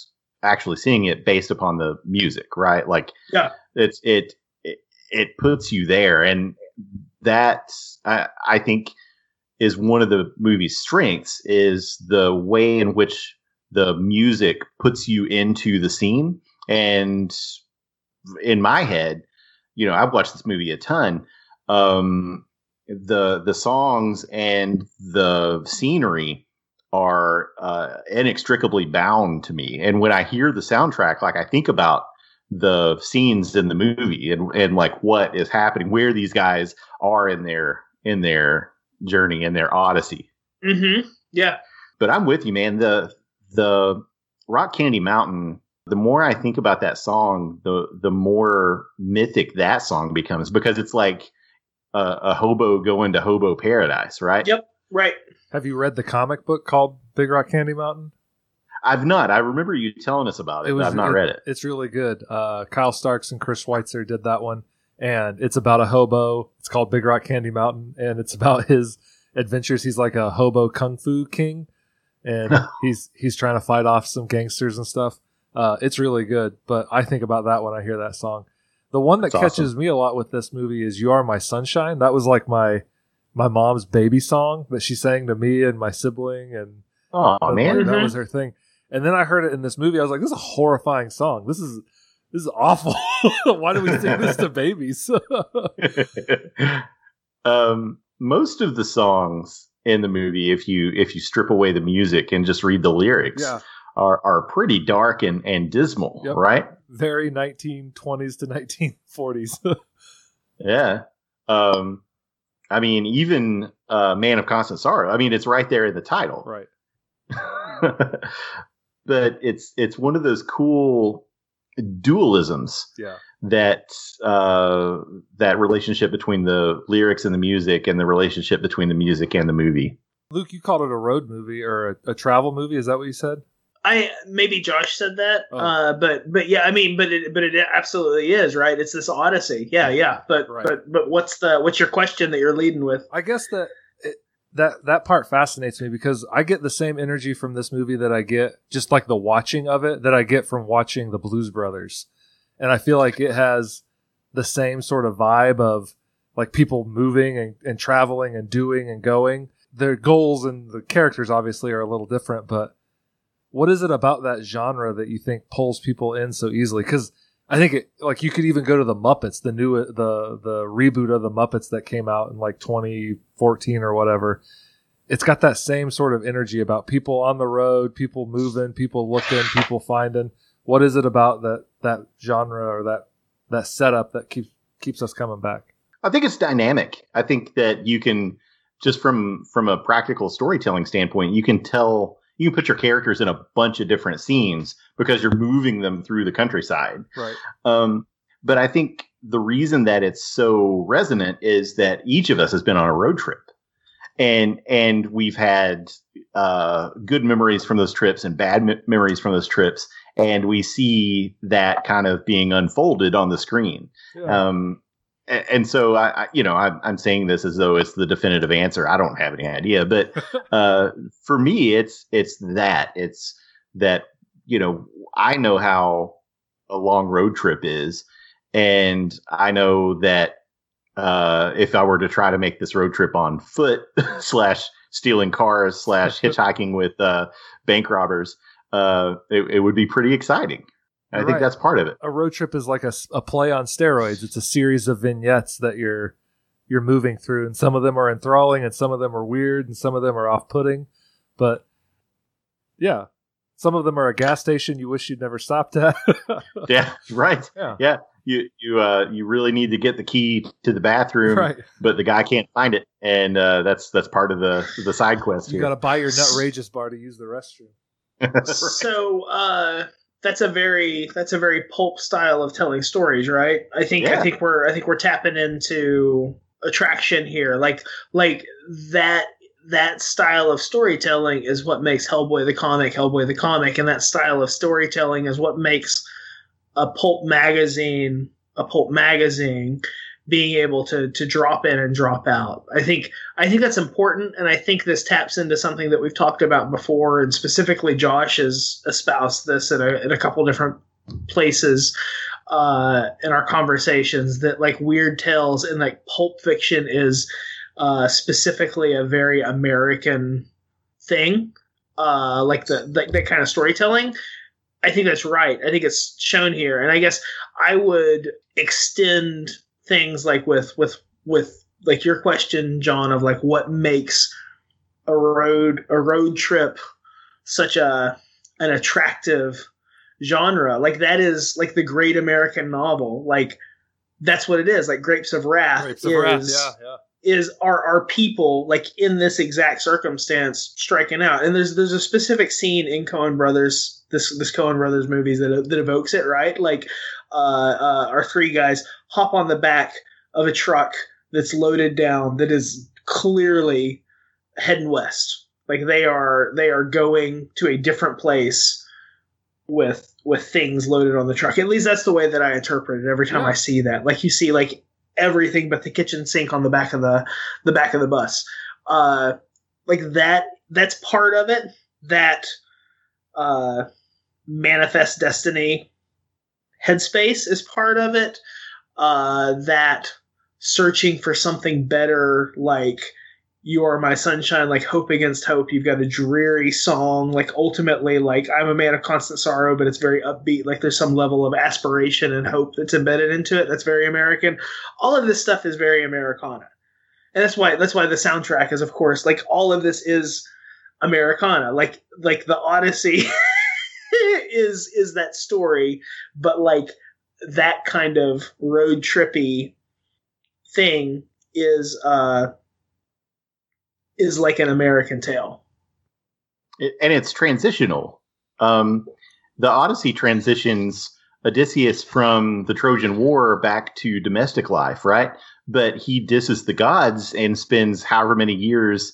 actually seeing it based upon the music right? Like
Yeah.
it's it it, it puts you there. And that I, I think is one of the movie's strengths is the way in which the music puts you into the scene. And in my head you know i've watched this movie a ton um the the songs and the scenery are uh, inextricably bound to me and when i hear the soundtrack like i think about the scenes in the movie and and like what is happening where these guys are in their in their journey in their odyssey
Mm-hmm. Yeah.
but I'm with you, man. The the Rock Candy Mountain. The more I think about that song, the the more mythic that song becomes because it's like a, a hobo going to hobo paradise, right?
Yep. Right.
Have you read the comic book called Big Rock Candy Mountain?
I've not. I remember you telling us about it. but I've not read it.
It's really good. Uh, Kyle Starks and Chris Schweitzer did that one, and it's about a hobo. It's called Big Rock Candy Mountain, and it's *laughs* about his adventures. He's like a hobo kung fu king, and *laughs* he's he's trying to fight off some gangsters and stuff. Uh, it's really good, but I think about that when I hear that song. The one that
That's
catches me a lot with this movie is "You Are My Sunshine." That was like my my mom's baby song that she sang to me and my sibling, and
Oh
but,
man,
like, that
Mhm.
was her thing. And then I heard it in this movie. I was like, "This is a horrifying song. This is this is awful. *laughs* Why do we sing this to babies?" *laughs* *laughs*
um, most of the songs in the movie, if you if you strip away the music and just read the lyrics,
yeah,
are are pretty dark and and dismal,
Yep.
right?
very 1920s to 1940s. *laughs*
Yeah. Um, I mean, even uh, Man of Constant Sorrow. I mean, it's right there in the title.
right. *laughs*
but it's it's one of those cool dualisms
Yeah.
that uh, that relationship between the lyrics and the music, and the relationship between the music and the movie.
Luke, you called it a road movie or a, a travel movie. Is that what you said?
I maybe Josh said that,
Oh.
uh, but but yeah, I mean, but it but it absolutely is right. It's this odyssey. Yeah, yeah. But
Right.
but but what's the what's your question that you're leading with?
I guess that it, that that part fascinates me because I get the same energy from this movie that I get just like the watching of it that I get from watching the Blues Brothers, and I feel like it has the same sort of vibe of like people moving and, and traveling and doing and going. Their goals and the characters obviously are a little different, but what is it about that genre that you think pulls people in so easily? Because I think it like you could even go to the Muppets, the new the the reboot of the Muppets that came out in like 2014 or whatever, it's got that same sort of energy about people on the road, people moving, people looking, people finding. What is it about that that genre or that that setup that keeps keeps us coming back?
I think it's dynamic. I think that you can just from from a practical storytelling standpoint, you can tell you can put your characters in a bunch of different scenes because you're moving them through the countryside.
Right.
Um, but I think the reason that it's so resonant is that each of us has been on a road trip, and and we've had uh, good memories from those trips and bad me- memories from those trips, and we see that kind of being unfolded on the screen.
Yeah.
Um, and so I, I you know, I'm, I'm saying this as though it's the definitive answer. I don't have any idea, but *laughs* uh, for me, it's it's that it's that you know I know how a long road trip is, and I know that uh, if I were to try to make this road trip on foot *laughs* slash stealing cars slash *laughs* hitchhiking with uh, bank robbers, uh, it, it would be pretty exciting. I
You're
think
right.
that's part of it.
a road trip is like a, a play on steroids. It's a series of vignettes that you're you're moving through, and some of them are enthralling, and some of them are weird, and some of them are off-putting. But yeah, some of them are a gas station you wish you'd never stopped at. *laughs* *laughs*
Yeah, right.
yeah,
You you uh, you really need to get the key to the bathroom,
right.
but the guy can't find it, and uh, that's that's part of the the side quest
You got to buy your nutrageous bar to use the restroom. *laughs*
So uh, that's a very that's a very pulp style of telling stories, right? I think I think we're I think we're tapping into attraction here. Like like that that style of storytelling is what makes Hellboy the comic Hellboy the comic, and that style of storytelling is what makes a pulp magazine a pulp magazine being able to to drop in and drop out. I think I think that's important, and I think this taps into something that we've talked about before, and specifically Josh has espoused this in a, in a couple different places uh, in our conversations. That like weird tales and like pulp fiction is uh, specifically a very American thing, uh, like the that, that kind of storytelling. I think that's right. I think it's shown here, and I guess I would extend things like with with with like your question, John, of like what makes a road a road trip such a an attractive genre. Like that is like the great American novel. Like that's what it is. Like Grapes of Wrath
Grapes of
is
Wrath, yeah, yeah.
is are are people like in this exact circumstance striking out. And there's there's a specific scene in Coen Brothers this this Coen Brothers movies that that evokes it, right? Like uh, uh, our three guys hop on the back of a truck that's loaded down that is clearly heading west. Like they are they are going to a different place with with things loaded on the truck. At least that's the way that I interpret it every time
Yeah.
I see that. Like you see like everything but the kitchen sink on the back of the the back of the bus. Uh like that that's part of it. That uh manifest destiny headspace is part of it. Uh that searching for something better like you are my sunshine like hope against hope you've got a dreary song like ultimately like i'm a man of constant sorrow but it's very upbeat like there's some level of aspiration and hope that's embedded into it that's very american all of this stuff is very americana and that's why that's why the soundtrack is of course like all of this is americana like like the odyssey *laughs* is is that story but like that kind of road trippy thing is uh is like an American tale.
It- and it's transitional. Um, the Odyssey transitions Odysseus from the Trojan War back to domestic life, right? But he disses the gods and spends however many years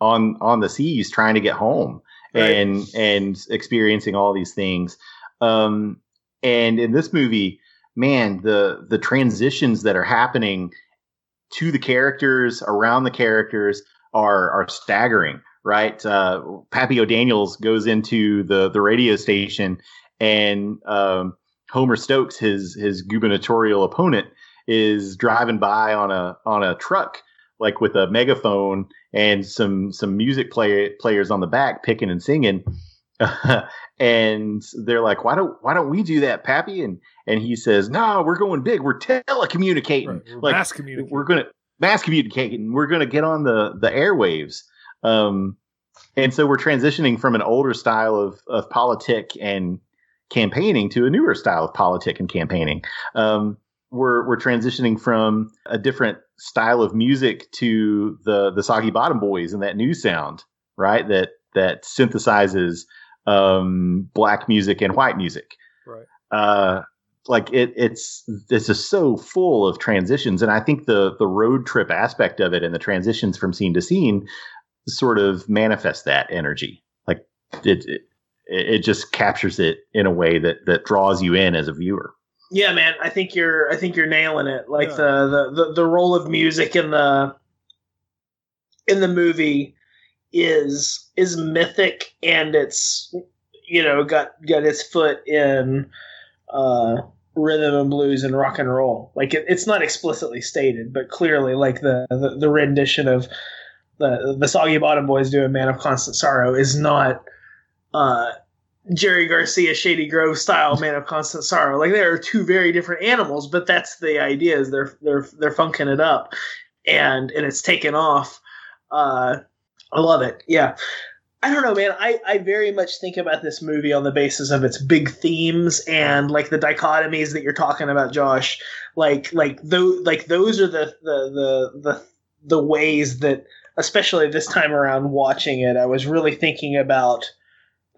on on the seas trying to get home
Right.
and and experiencing all these things. Um, and in this movie, man, the the transitions that are happening to the characters around the characters are are staggering right uh pappy o'daniels goes into the the radio station and um homer stokes his his gubernatorial opponent is driving by on a on a truck like with a megaphone and some some music play, players on the back picking and singing *laughs* and they're like why don't why don't we do that pappy and and he says no we're going big we're telecommunicating
Right. We're
like
mass communicating.
we're gonna mass communicating. We're gonna get on the the airwaves. Um, and so we're transitioning from an older style of of politic and campaigning to a newer style of politic and campaigning. Um, we're we're transitioning from a different style of music to the the Soggy Bottom Boys and that new sound, right? That that synthesizes um, black music and white music.
Right.
Uh, like it, it's it's just so full of transitions, and I think the the road trip aspect of it and the transitions from scene to scene sort of manifest that energy. Like it, it, it just captures it in a way that that draws you in as a viewer.
Yeah, man, I think you're I think you're nailing it. Like yeah. the, the the the role of music in the in the movie is is mythic and it's you know got got its foot in uh rhythm and blues and rock and roll. Like it, it's not explicitly stated, but clearly like the the, the rendition of the the Soggy Bottom Boys doing "Man of Constant Sorrow" is not uh, Jerry Garcia, Shady Grove style "Man of Constant Sorrow." Like they are two very different animals, but that's the idea. Is they're they're they're funking it up, and and it's taken off. Uh, I love it. Yeah. I don't know, man. I, I very much think about this movie on the basis of its big themes and like the dichotomies that you're talking about, Josh. Like like those like those are the the the the, the ways that especially this time around watching it, I was really thinking about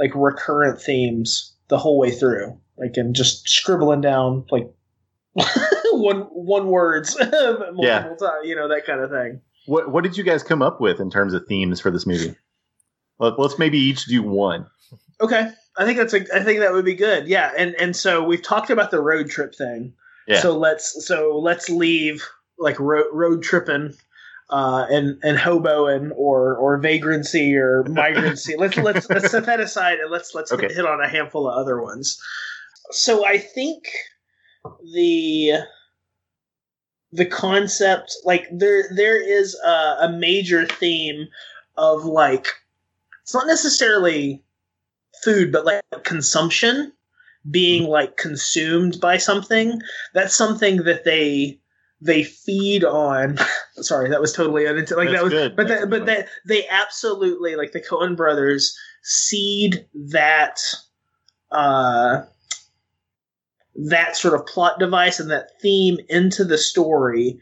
like recurrent themes the whole way through, like and just scribbling down like *laughs* one one words *laughs* multiple yeah. times, you know that kind of thing.
What what did you guys come up with in terms of themes for this movie? Let, us maybe each do one.
Okay, I think that's a. I think that would be good. Yeah, and and so we've talked about the road trip thing. Yeah. So let's so let's leave like road road tripping uh, and and hoboing or or vagrancy or *laughs* migrancy. let's let's let's set that aside and let's let's okay. hit on a handful of other ones. So I think the the concept like there there is a, a major theme of like it's not necessarily food but like consumption being like consumed by something that's something that they they feed on *laughs* sorry that was totally unintentional like That's that was good. but that, but that they absolutely like the Coen brothers seed that uh that sort of plot device and that theme into the story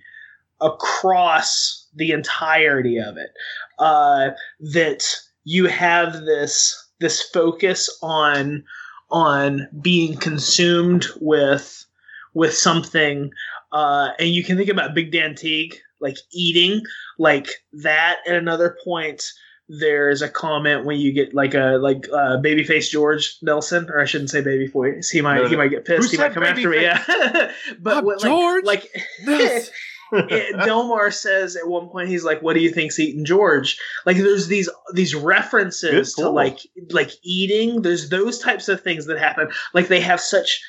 across the entirety of it uh that you have this this focus on on being consumed with with something uh, and you can think about Big Dan Teague, like eating, like that. At another point, there's a comment when you get like a like uh, babyface George Nelson, or I shouldn't say babyface. He might no, no. he might get pissed. Who he might come after me. Yeah, *laughs*
but what, George,
like, like *laughs* *laughs* it, Delmar says at one point he's like, "What do you think's eating George?" Like, there's these these references to like like eating. There's those types of things that happen. Like they have such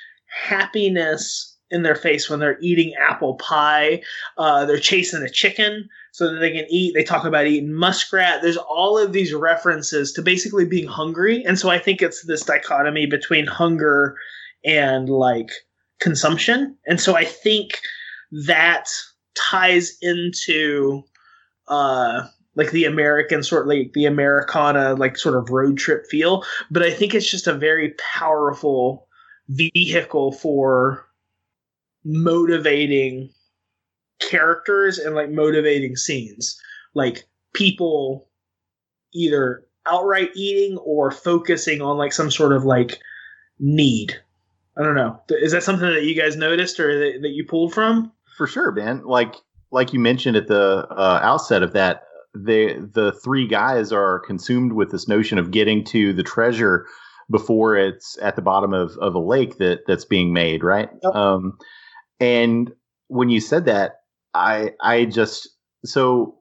happiness in their face when they're eating apple pie. Uh, they're chasing a chicken so that they can eat. They talk about eating muskrat. There's all of these references to basically being hungry. And so I think it's this dichotomy between hunger and like consumption. And so I think that ties into uh like the American sort of like the Americana like sort of road trip feel. But I think it's just a very powerful vehicle for motivating characters and like motivating scenes. Like people either outright eating or focusing on like some sort of like need. I don't know. Is that something that you guys noticed or that, that you pulled from?
For sure man. Like like you mentioned at the uh, outset of that the the three guys are consumed with this notion of getting to the treasure before it's at the bottom of, of a lake that that's being made right? Yep. um and when you said that, I I just so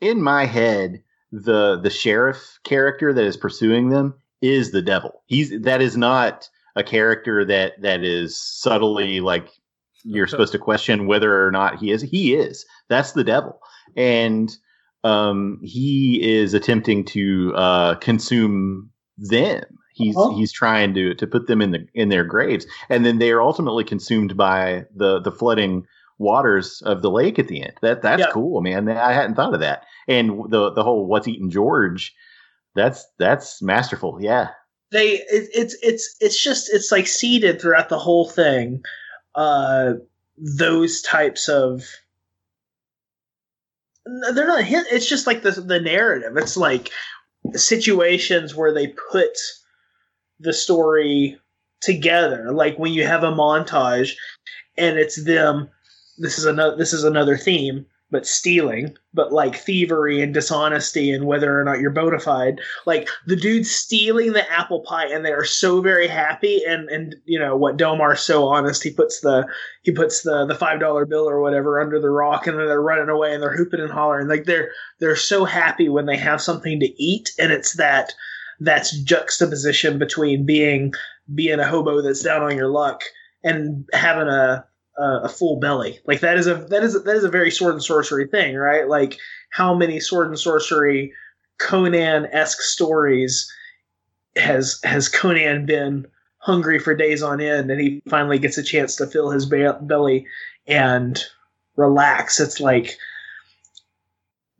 in my head the the sheriff character that is pursuing them is the devil. He's that is not a character that that is subtly like you're supposed to question whether or not he is. He is. That's the devil. And um, he is attempting to uh, consume them He's uh-huh. he's trying to to put them in the in their graves, and then they are ultimately consumed by the the flooding waters of the lake at the end. That that's
Yeah.
cool, man. I hadn't thought of that. And the the whole what's eating George, that's that's masterful. Yeah.
they it, it's it's it's just it's like seeded throughout the whole thing uh those types of they're not it's just like the the narrative it's like situations where they put the story together. Like when you have a montage and it's them this is another this is another theme but stealing but like thievery and dishonesty and whether or not you're bona fide. Like the dude's stealing the apple pie and they are so very happy and and you know what Delmar's so honest he puts the he puts the the five dollar bill or whatever under the rock and then they're running away and they're hooping and hollering. Like they're they're so happy when they have something to eat and it's that that's juxtaposition between being being a hobo that's down on your luck and having a a, full belly like that is a that is a, that is a very sword and sorcery thing right like how many sword and sorcery Conan esque stories has has Conan been hungry for days on end, and he finally gets a chance to fill his ba- belly and relax. It's like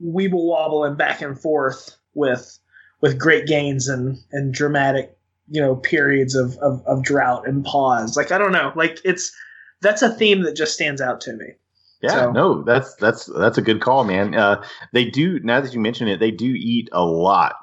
weeble wobbling back and forth with with great gains and and dramatic you know periods of, of of drought and pause. Like I don't know, like it's that's a theme that just stands out to me.
Yeah,
So-
no, that's that's that's a good call, man. Uh, they do now that you mention it, they do eat a lot.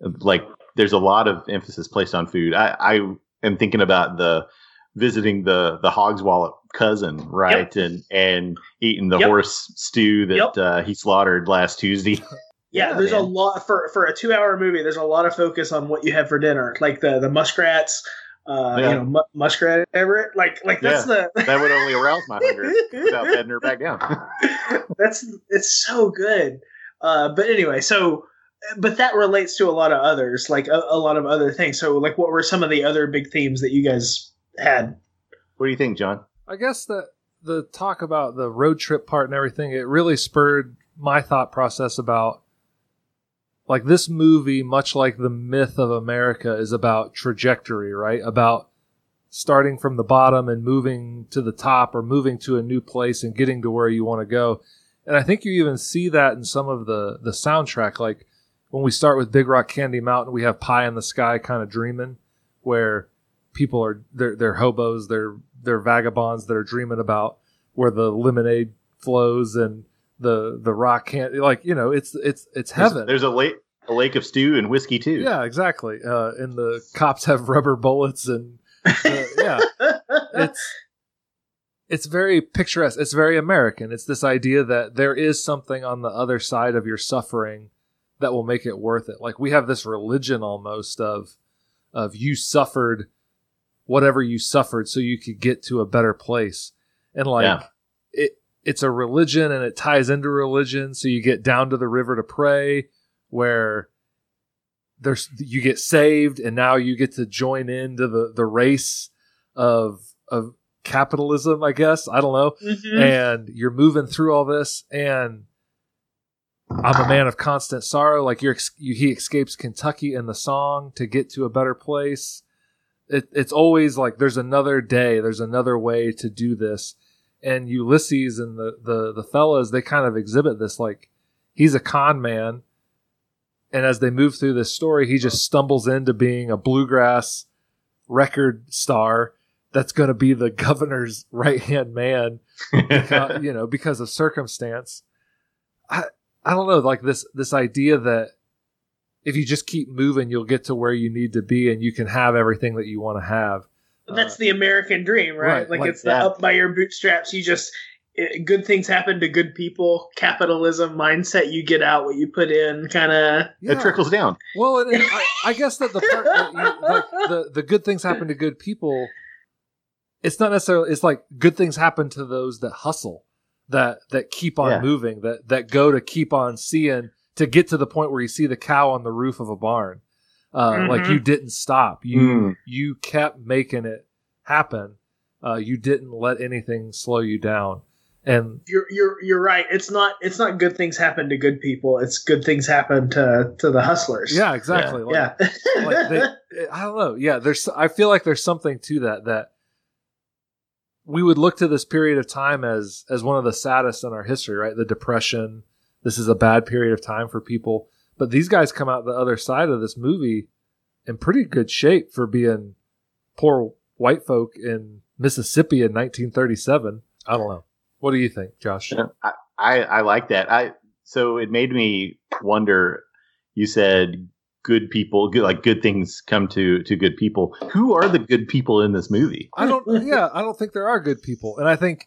Like there's a lot of emphasis placed on food. I, I am thinking about the visiting the the Hogwallop cousin, right, and and eating the
Yep.
horse stew that
Yep.
uh, he slaughtered last Tuesday. *laughs*
Yeah,
Yeah,
there's a lot for for a two hour movie. There's a lot of focus on what you have for dinner, like the the muskrats, uh,
Yeah.
you know, mu- muskrat Everett. Like like that's the
that would only arouse my hunger *laughs* without bedding her back down. *laughs*
that's it's so good. Uh, but anyway, so but that relates to a lot of others, like a, a lot of other things. So like, what were some of the other big themes that you guys had?
what do you think, John?
I guess that the talk about the road trip part and everything, it really spurred my thought process about like this movie, much like the myth of America, is about trajectory, right? About starting from the bottom and moving to the top or moving to a new place and getting to where you want to go. And I think you even see that in some of the the soundtrack. Like when we start with Big Rock Candy Mountain, we have Pie in the Sky kind of dreaming, where people are they're they're hobos, they're they're vagabonds that are dreaming about where the lemonade flows and the the rock can't like you know it's it's it's
There's-
heaven.
There's, a lake a lake of stew and whiskey too.
yeah, exactly. Uh, and the cops have rubber bullets and uh, yeah, *laughs* it's it's very picturesque. It's very American. It's this idea that there is something on the other side of your suffering that will make it worth it. Like we have this religion almost of of you suffered whatever you suffered so you could get to a better place. And like
Yeah.
it it's a religion and it ties into religion. So you get down to the river to pray where there's you get saved and now you get to join into the the race of of capitalism i guess. I don't know.
Mhm.
and you're moving through all this and i'm a man of constant sorrow. Like you're you, he escapes kentucky in the song to get to a better place. It, it's always like there's another day. There's another way to do this and ulysses and the, the the fellas they kind of exhibit this like he's a con man and as they move through this story he just stumbles into being a bluegrass record star that's going to be the *laughs* governor's right hand man because, *laughs* you know because of circumstance. I i don't know like this this idea that if you just keep moving you'll get to where you need to be and you can have everything that you want to have
But that's uh, the American dream, right?
right,
Like,
like
it's the up by your bootstraps. You just it, good things happen to good people. Capitalism mindset. You get out what you put in. Kind of. yeah.
It trickles down.
Well, and, and I, I guess that the part that you, like the the good things happen to good people. It's not necessarily. It's like good things happen to those that hustle, that that keep on
Yeah.
moving, that that go to keep on seeing to get to the point where you see the cow on the roof of a barn. Uh, Like
Mhm.
you didn't stop. You
Mm.
you kept making it happen. Uh, you didn't let anything slow you down. And
You're you're you're right. It's not it's not good things happen to good people. It's good things happen to to the hustlers.
yeah, exactly. Like,
yeah.
like they, *laughs* I don't know. Yeah, there's. I feel like there's something to that. That we would look to this period of time as as one of the saddest in our history, right? The depression. This is a bad period of time for people. But these guys come out the other side of this movie in pretty good shape for being poor white folk in Mississippi in 1937. I don't know. What do you think, Josh?
I, I, I like that. I so it made me wonder. You said good people, good like good things come to to good people. Who are the good people in this movie?
I don't. Yeah, I don't think there are good people, and I think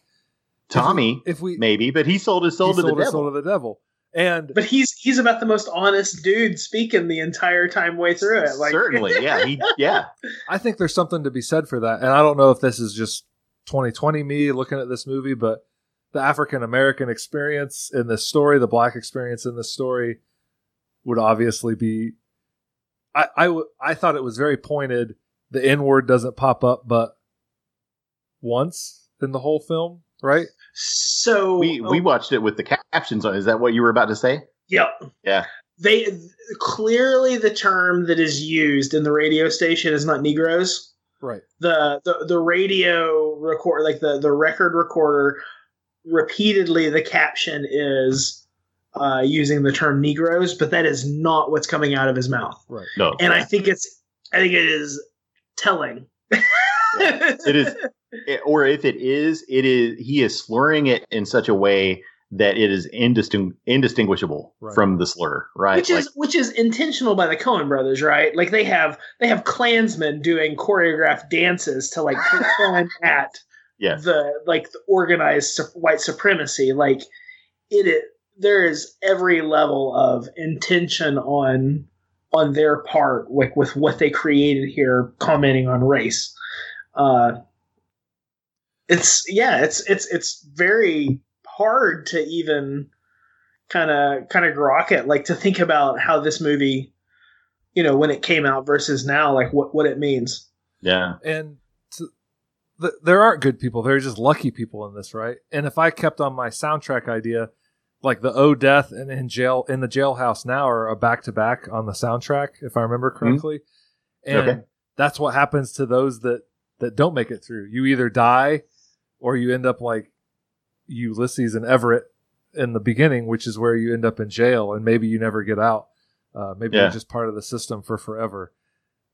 Tommy,
if we, if we
maybe, but he sold his soul to the devil.
soul to the devil. And
but he's he's about the most honest dude speaking the entire time way through it. Like
certainly, *laughs* yeah, he, yeah.
I think there's something to be said for that, and I don't know if this is just 2020 me looking at this movie, but the African American experience in this story, the black experience in this story, would obviously be. I I, w- I thought it was very pointed. The N word doesn't pop up, but once in the whole film, right?
So
we we oh. watched it with the captions on. Is that what you were about to say?
Yep.
Yeah.
They clearly the term that is used in the radio station is not Negroes.
Right.
The the, the radio record like the the record recorder repeatedly the caption is uh, using the term Negroes, but that is not what's coming out of his mouth.
Right.
No.
And I think it's I think it is telling. *laughs*
yeah. It is or if it is, it is he is slurring it in such a way that it is indisting- indistinguishable right. from the slur, right?
Which is which is intentional by the Coen brothers, right? Like they have they have Klansmen doing choreographed dances to like fun *laughs* at
yeah.
the like the organized white supremacy. Like it, it there is every level of intention on on their part with with what they created here, commenting on race. Uh, it's yeah, it's it's it's very hard to even kind of kind of grok it, like to think about how this movie, you know, when it came out versus now, like what what it means.
Yeah,
and to, the, there aren't good people; they're just lucky people in this, right? And if I kept on my soundtrack idea, like the O Death and in jail in the jailhouse now are a back to back on the soundtrack, if I remember mm-hmm. correctly, mm-hmm. and okay. that's what happens to those that that don't make it through. You either die or you end up like Ulysses and Everett in the beginning, which is where you end up in jail and maybe you never get out. Uh, maybe yeah. you're just part of the system for forever.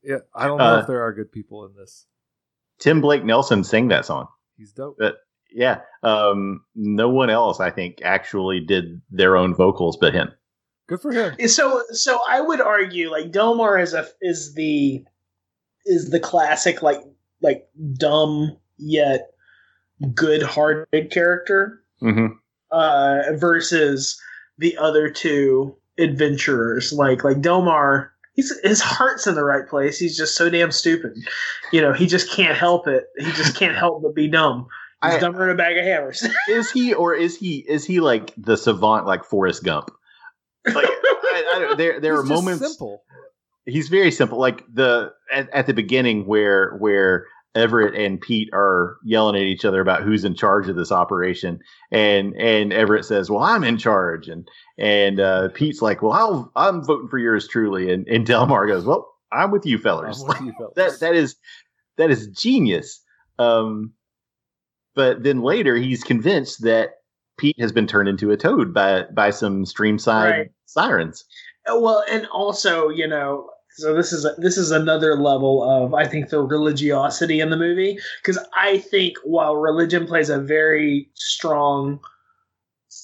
Yeah, I don't know uh, if there are good people in this.
Tim Blake Nelson sang that song.
He's dope.
But yeah, um, no one else I think actually did their own vocals but him.
Good for him.
So so I would argue like Delmar is a is the is the classic like like dumb yet good-hearted character
mm-hmm.
uh, versus the other two adventurers. Like like Delmar, he's his heart's in the right place. He's just so damn stupid. You know, he just can't help it. He just can't help but be dumb. He's I, dumber than a bag of hammers. *laughs*
is he or is he is he like the savant like Forrest Gump? Like I, I, there there
he's
are moments.
Simple.
He's very simple. Like the at, at the beginning where where Everett and Pete are yelling at each other about who's in charge of this operation, and and Everett says, "Well, I'm in charge," and and uh, Pete's like, "Well, I'll, I'm voting for yours truly," and and Delmar goes, "Well, I'm with you fellers."
With you *laughs* fellers.
that that is that is genius. Um, but then later he's convinced that Pete has been turned into a toad by by some streamside right. sirens.
Well, and also, you know, so this is a, this is another level of I think the religiosity in the movie because I think while religion plays a very strong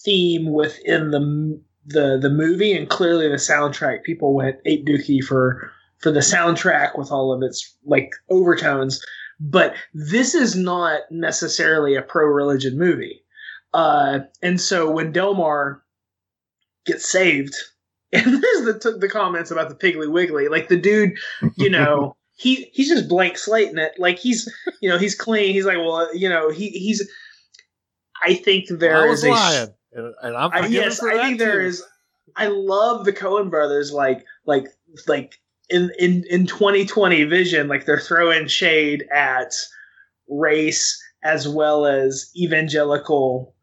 theme within the the the movie and clearly the soundtrack, people went ape dookie for for the soundtrack with all of its like overtones. But this is not necessarily a pro religion movie, uh, and so when Delmar gets saved *laughs* and there's the the comments about the Piggly Wiggly. Like the dude, you know, *laughs* he he's just blank slating it. Like he's you know he's clean. He's like, well, you know, he he's. I think there
I
is
a lying, and, and I'm
I, yes, I think
too.
there is. I love the Coen brothers. Like like like in in in 2020 vision, like they're throwing shade at race as well as evangelical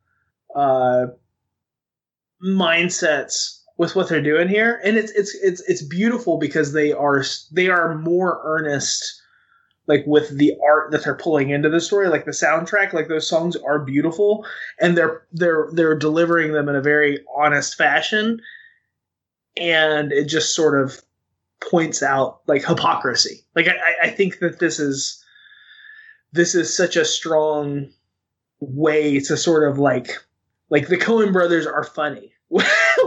uh mindsets with what they're doing here, and it's it's it's it's beautiful because they are they are more earnest like with the art that they're pulling into the story. Like the soundtrack like those songs are beautiful and they're they're they're delivering them in a very honest fashion. And it just sort of points out like hypocrisy. Like i i think that this is this is such a strong way to sort of like like the Coen brothers are funny. *laughs*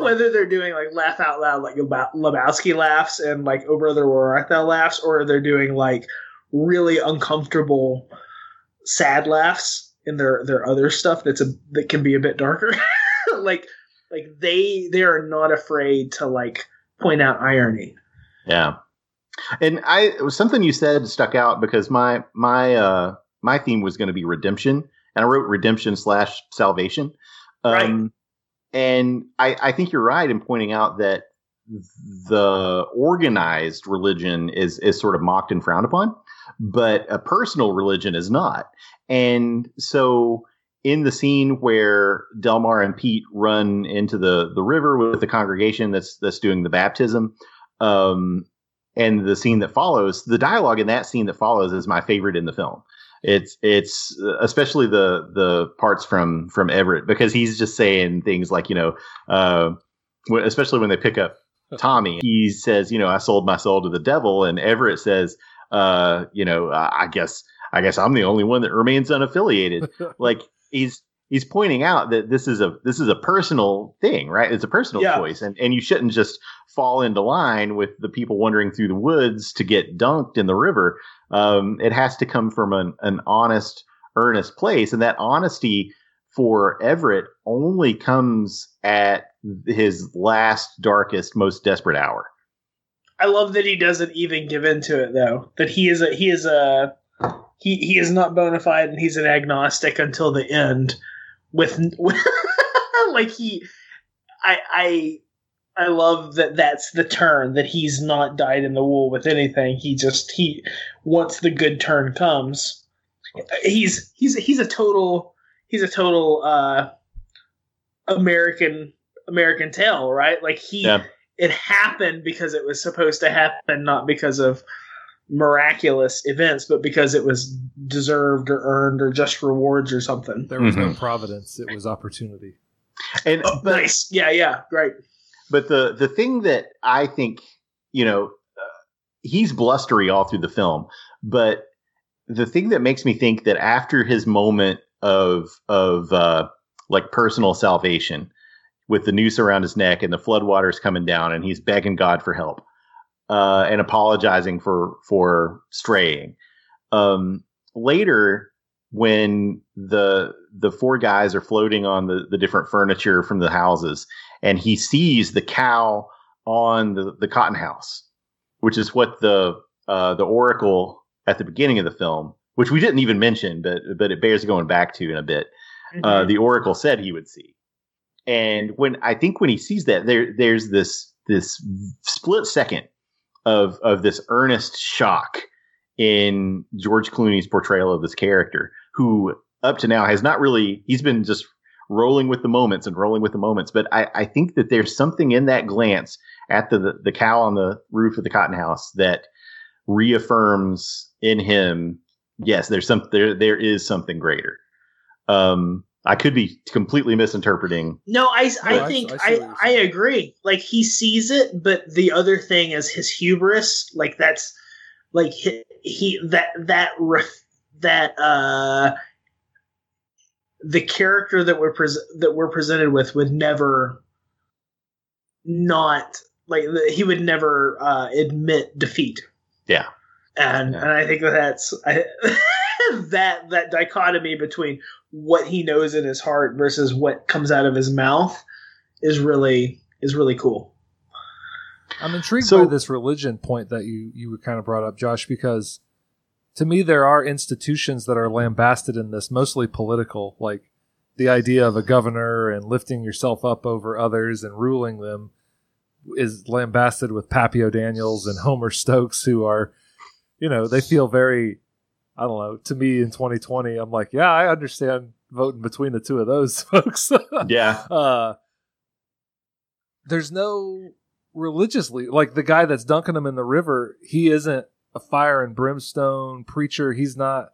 Whether they're doing like laugh out loud like Lebowski laughs and like Oh Brother Where Art Thou laughs, or they're doing like really uncomfortable sad laughs in their their other stuff that's a that can be a bit darker. *laughs* like like they they are not afraid to like point out irony.
Yeah. And I something you said stuck out because my my uh my theme was going to be redemption and I wrote redemption slash salvation. Um, right. And I, I think you're right in pointing out that the organized religion is is sort of mocked and frowned upon, but a personal religion is not. And so in the scene where Delmar and Pete run into the the river with the congregation that's that's doing the baptism, um, and the scene that follows, the dialogue in that scene that follows is my favorite in the film it's it's especially the the parts from from Everett because he's just saying things like you know uh, especially when they pick up Tommy he says you know I sold my soul to the devil and Everett says uh, you know I guess I guess I'm the only one that remains unaffiliated. *laughs* Like he's he's pointing out that this is a this is a personal thing right? It's a personal yeah. choice and and you shouldn't just fall into line with the people wandering through the woods to get dunked in the river um, it has to come from an, an honest, earnest place. And that honesty for Everett only comes at his last, darkest, most desperate hour.
I love that he doesn't even give into it though. That he is a he is a he he is not bona fide and he's an agnostic until the end. With, with *laughs* like he, I I I love that that's the turn that he's not dyed in the wool with anything. He just he once the good turn comes, he's he's he's a total he's a total uh American American tale, right? Like he yeah. it happened because it was supposed to happen, not because of miraculous events, but because it was deserved or earned or just rewards or something.
There was mm-hmm. no providence; it was opportunity.
And
oh, but, nice, yeah, yeah, great.
But the the thing that I think you know uh, he's blustery all through the film, but the thing that makes me think that after his moment of of uh, like personal salvation, with the noose around his neck and the floodwaters coming down, and he's begging God for help uh, and apologizing for for straying. Um, later, when the the four guys are floating on the, the different furniture from the houses, and he sees the cow on the, the cotton house, which is what the uh, the oracle at the beginning of the film, which we didn't even mention, but but it bears going back to in a bit. Uh, mm-hmm. Uh, the oracle said he would see, and when I think when he sees that, there there's this this split second of of this earnest shock in George Clooney's portrayal of this character, who up to now has not really he's been just rolling with the moments and rolling with the moments. But I, I think that there's something in that glance at the, the, the cow on the roof of the cotton house that reaffirms in him, yes, there's some there there is something greater. Um, I could be completely misinterpreting.
No, I, I think I, I, I, agree. Like he sees it, but the other thing is his hubris. Like that's like he, he that that that uh the character that we're pres- that we're presented with would never not like he would never uh, admit defeat.
Yeah,
and yeah. and I think that's I, *laughs* that that dichotomy between what he knows in his heart versus what comes out of his mouth is really is really cool.
I'm intrigued so, by this religion point that you you kind of brought up, Josh, because to me there are institutions that are lambasted in this, mostly political, like the idea of a governor and lifting yourself up over others and ruling them is lambasted with Pappy O'Daniels and Homer Stokes, who are, you know, they feel very, I don't know, to me in 2020, I'm like, yeah, I understand voting between the two of those *laughs* folks.
yeah.
Uh, there's no religiously, like the guy that's dunking him in the river, he isn't a fire and brimstone preacher. He's not.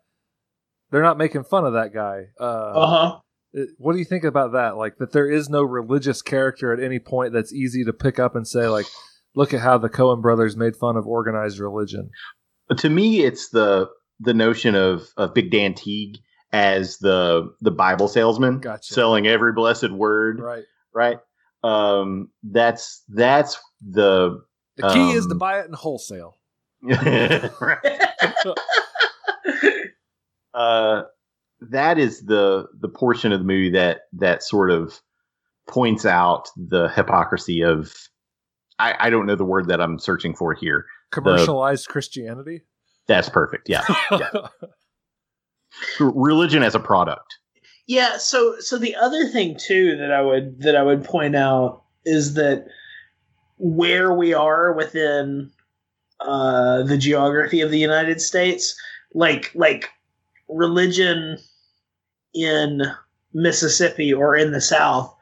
They're not making fun of that guy. Uh
Uh huh.
What do you think about that? Like that there is no religious character at any point that's easy to pick up and say like, look at how the Coen brothers made fun of organized religion.
to me it's the the notion of of big dan teague as the the bible salesman
Gotcha.
selling every blessed word
Right.
right um that's that's the
The key is to
Um,
buy it in wholesale. *laughs*
uh that is the the portion of the movie that that sort of points out the hypocrisy of I, I don't know the word that I'm searching for here.
Commercialized Christianity.
That's perfect. Yeah. *laughs* Religion as a product.
Yeah, so so the other thing too that I would that I would point out is that where we are within uh, the geography of the United States, like like religion in Mississippi or in the South,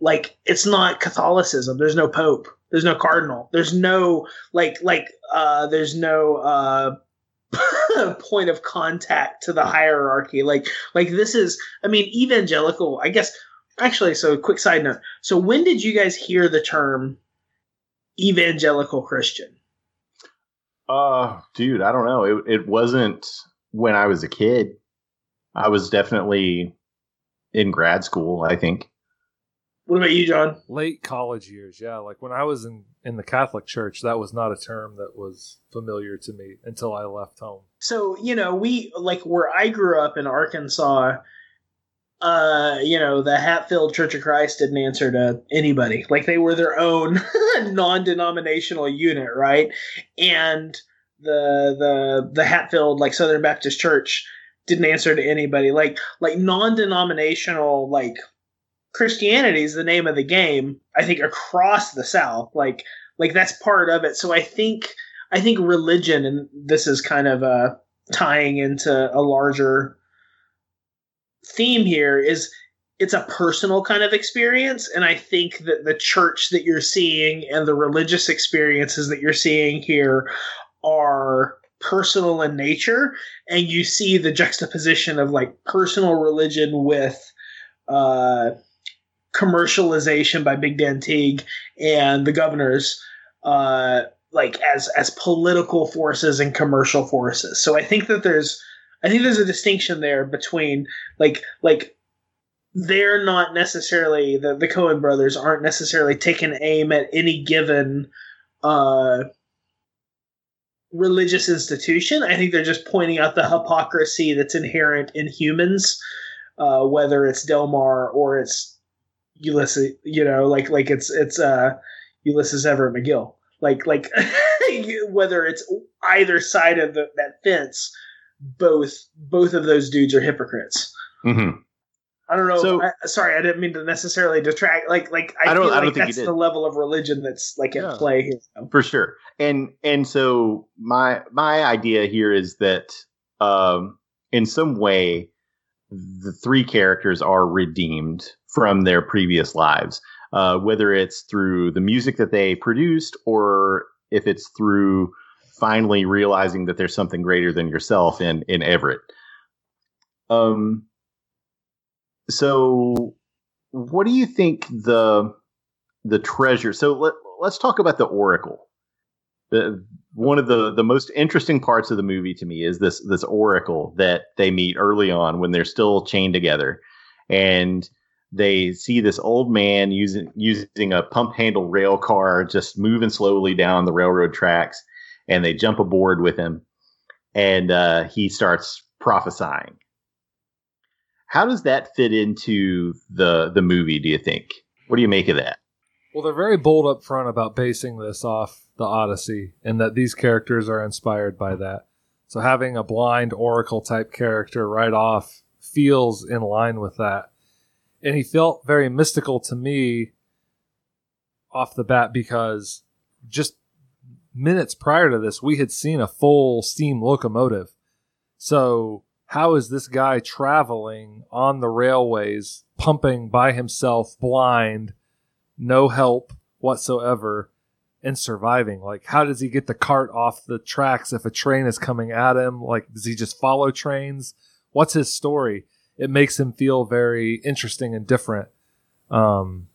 like it's not Catholicism. There's no Pope. There's no cardinal. There's no like like uh, there's no uh, *laughs* point of contact to the hierarchy. Like like this is I mean evangelical. I guess actually. So quick side note. So when did you guys hear the term evangelical Christian?
Uh, dude, I don't know. It it wasn't when I was a kid. I was definitely in grad school, I think.
What about you, John?
Late college years, yeah. Like when I was in in the Catholic Church, that was not a term that was familiar to me until I left home.
So you know we like where I grew up in Arkansas. Uh, you know, the Hatfield Church of Christ didn't answer to anybody. Like they were their own *laughs* non-denominational unit, right? And the the the Hatfield like Southern Baptist Church didn't answer to anybody. Like like non-denominational like Christianity is the name of the game. I think across the South, like like that's part of it. So I think I think religion, and this is kind of uh, tying into a larger theme here, is it's a personal kind of experience. And I think that the church that you're seeing and the religious experiences that you're seeing here are personal in nature. And you see the juxtaposition of like personal religion with uh, commercialization by Big Dan Teague and the governors. Uh, like as as political forces and commercial forces. So I think that there's I think there's a distinction there between like like they're not necessarily the the Coen brothers aren't necessarily taking aim at any given uh religious institution. I think they're just pointing out the hypocrisy that's inherent in humans, uh, whether it's Delmar or it's Ulysses, you know, like like it's it's uh Ulysses Everett McGill like like *laughs* whether it's either side of the, that fence both both of those dudes are hypocrites
Mm-hmm.
I don't know.
So-
I, sorry i didn't mean to necessarily detract like like i,
I don't-
feel
I don't
like
think
that's the level of religion that's like at
Yeah.
play here
for sure. And and so my my idea here is that um in some way the three characters are redeemed from their previous lives uh whether it's through the music that they produced or if it's through finally realizing that there's something greater than yourself in in everett. Um so what do you think the the treasure so let, let's talk about the oracle. The one of the the most interesting parts of the movie to me is this this oracle that they meet early on when they're still chained together. And they see this old man using using a pump handle rail car just moving slowly down the railroad tracks and they jump aboard with him. And uh, he starts prophesying how does that fit into the the movie do you think what do you make of that
Well, they're very bold up front about basing this off the Odyssey and that these characters are inspired by that. So having a blind oracle type character right off feels in line with that. And he felt very mystical to me off the bat because just minutes prior to this, we had seen a full steam locomotive. So, how is this guy traveling on the railways, pumping by himself, blind, no help whatsoever, and surviving. Like, how does he get the cart off the tracks if a train is coming at him? Like, does he just follow trains? What's his story? It makes him feel very interesting and different. Um,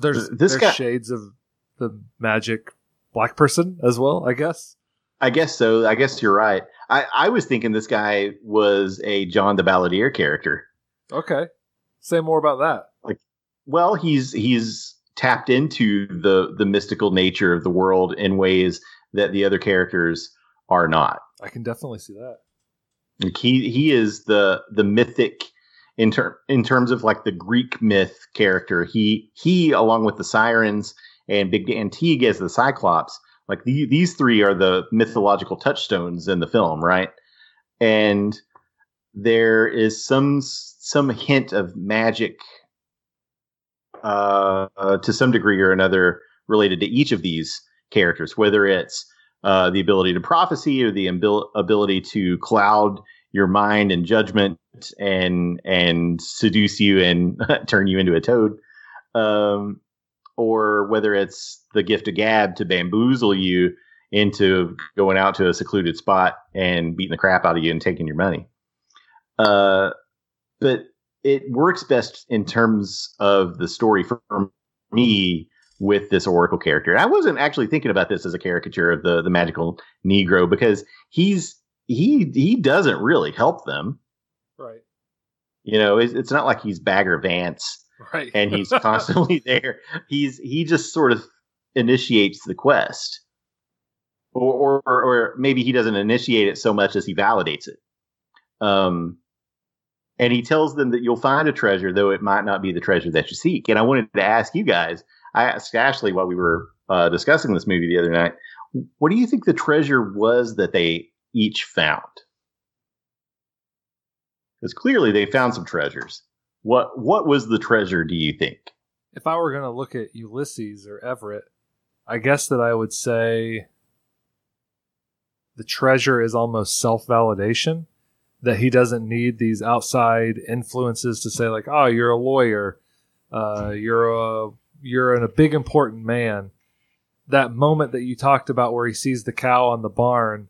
there's
This
there's
guy-
shades of the magic black person as well, I guess.
I guess so. I guess you're right. I, I was thinking this guy was a John the Balladeer character.
Okay, say more about that.
Like, Well, he's he's tapped into the the mystical nature of the world in ways that the other characters are not.
I can definitely see that.
Like he he is the the mythic in ter- in terms of like the Greek myth character. He he along with the sirens and Big Dan Teague as the Cyclops. Like the, these three are the mythological touchstones in the film, right? And there is some some hint of magic uh, uh, to some degree or another related to each of these characters, whether it's uh, the ability to prophecy or the abil- ability to cloud your mind and judgment and and seduce you and *laughs* turn you into a toad, um, or whether it's the gift of gab to bamboozle you into going out to a secluded spot and beating the crap out of you and taking your money. Uh, but it works best in terms of the story for me with this Oracle character. And I wasn't actually thinking about this as a caricature of the the magical Negro because he's he he doesn't really help them.
Right.
You know, it's, it's not like he's Bagger Vance
Right.
and he's *laughs* constantly there. He's he just sort of initiates the quest, or, or or maybe he doesn't initiate it so much as he validates it. Um, and he tells them that you'll find a treasure, though it might not be the treasure that you seek. And I wanted to ask you guys. I asked Ashley while we were uh, discussing this movie the other night. What do you think the treasure was that they each found? Because clearly they found some treasures. What what was the treasure? Do you think?
if I were going to look at Ulysses or Everett, I guess that I would say the treasure is almost self validation. That he doesn't need these outside influences to say like, "Oh, you're a lawyer, uh, you're a you're an, a big important man." That moment that you talked about where he sees the cow on the barn,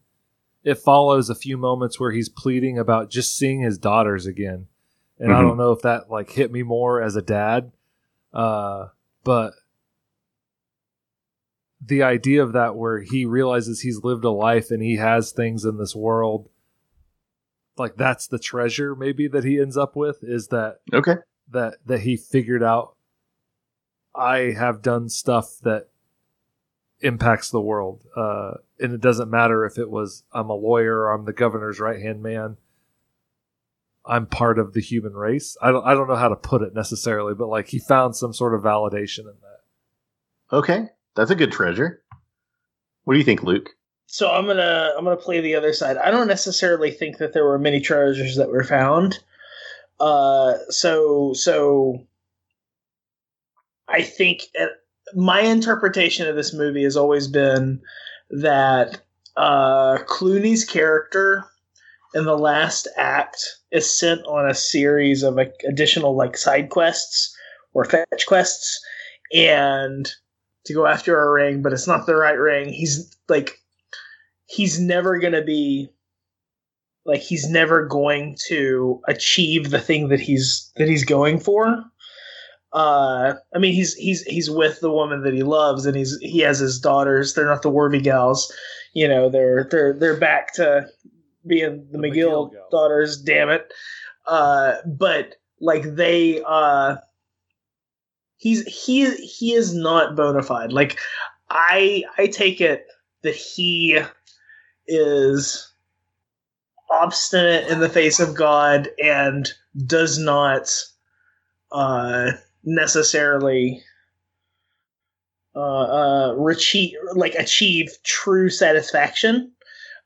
it follows a few moments where he's pleading about just seeing his daughters again, and I
Mhm.
don't know if that like hit me more as a dad uh, but the idea of that where he realizes he's lived a life and he has things in this world like that's the treasure maybe that he ends up with is that
Okay.
that that he figured out I have done stuff that impacts the world. Uh, and it doesn't matter if it was I'm a lawyer or I'm the governor's right hand man. I'm part of the human race. I don't I don't know how to put it necessarily, but like he found some sort of validation in that.
Okay. That's a good treasure. What do you think, Luke?
So I'm gonna I'm gonna play the other side. I don't necessarily think that there were many treasures that were found. Uh, so so I think uh, my interpretation of this movie has always been that uh, Clooney's character in the last act is sent on a series of like, additional like side quests or fetch quests, and to go after a ring, but it's not the right ring. He's like he's never going to be like he's never going to achieve the thing that he's that he's going for. Uh i mean he's he's he's with the woman that he loves and he's he has his daughters. They're not the Wharvey gals. You know they're they're they're back to being the,
The
mcgill,
McGill
daughters damn it. Uh but like they uh he's he he is not bona fide. Like i i take it that he is obstinate in the face of God and does not uh, necessarily uh, uh, achieve, like achieve true satisfaction.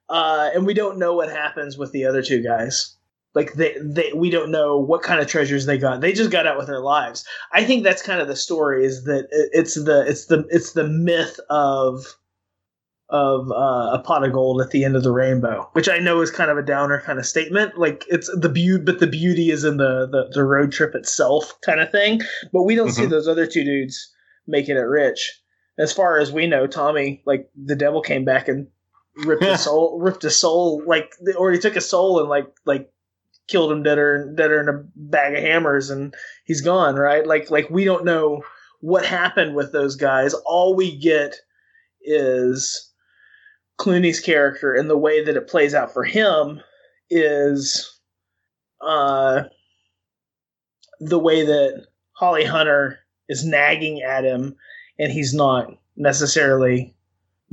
Uh, and we don't know what happens with the other two guys. Like they, they, we don't know what kind of treasures they got. They just got out with their lives. I think that's kind of the story. Is that it- it's the it's the it's the myth of of uh, a pot of gold at the end of the rainbow, which I know is kind of a downer kind of statement. Like it's the beauty, but the beauty is in the, the the road trip itself, kind of thing. But we don't see
Mhm.
those other two dudes making it rich. as far as we know, Tommy, like the devil came back and ripped a soul, ripped a soul, like or he took a soul and like like killed him deader and deader in a bag of hammers, and he's gone. Right? Like like we don't know what happened with those guys. All we get is Clooney's character and the way that it plays out for him is uh the way that Holly Hunter is nagging at him and he's not necessarily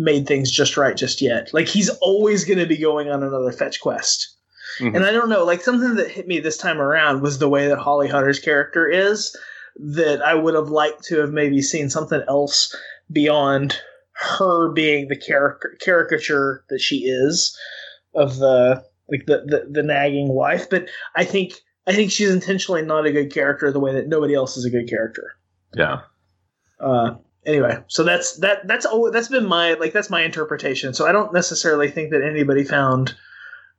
made things just right just yet. Like he's always going to be going on another fetch quest. Mm-hmm. And I don't know, like something that hit me this time around was the way that Holly Hunter's character is that I would have liked to have maybe seen something else beyond her being the caric- caricature that she is of the like the, the the nagging wife, but I think I think she's intentionally not a good character the way that nobody else is a good character.
Yeah.
Uh, anyway, so that's that that's oh that's been my like that's my interpretation. So I don't necessarily think that anybody found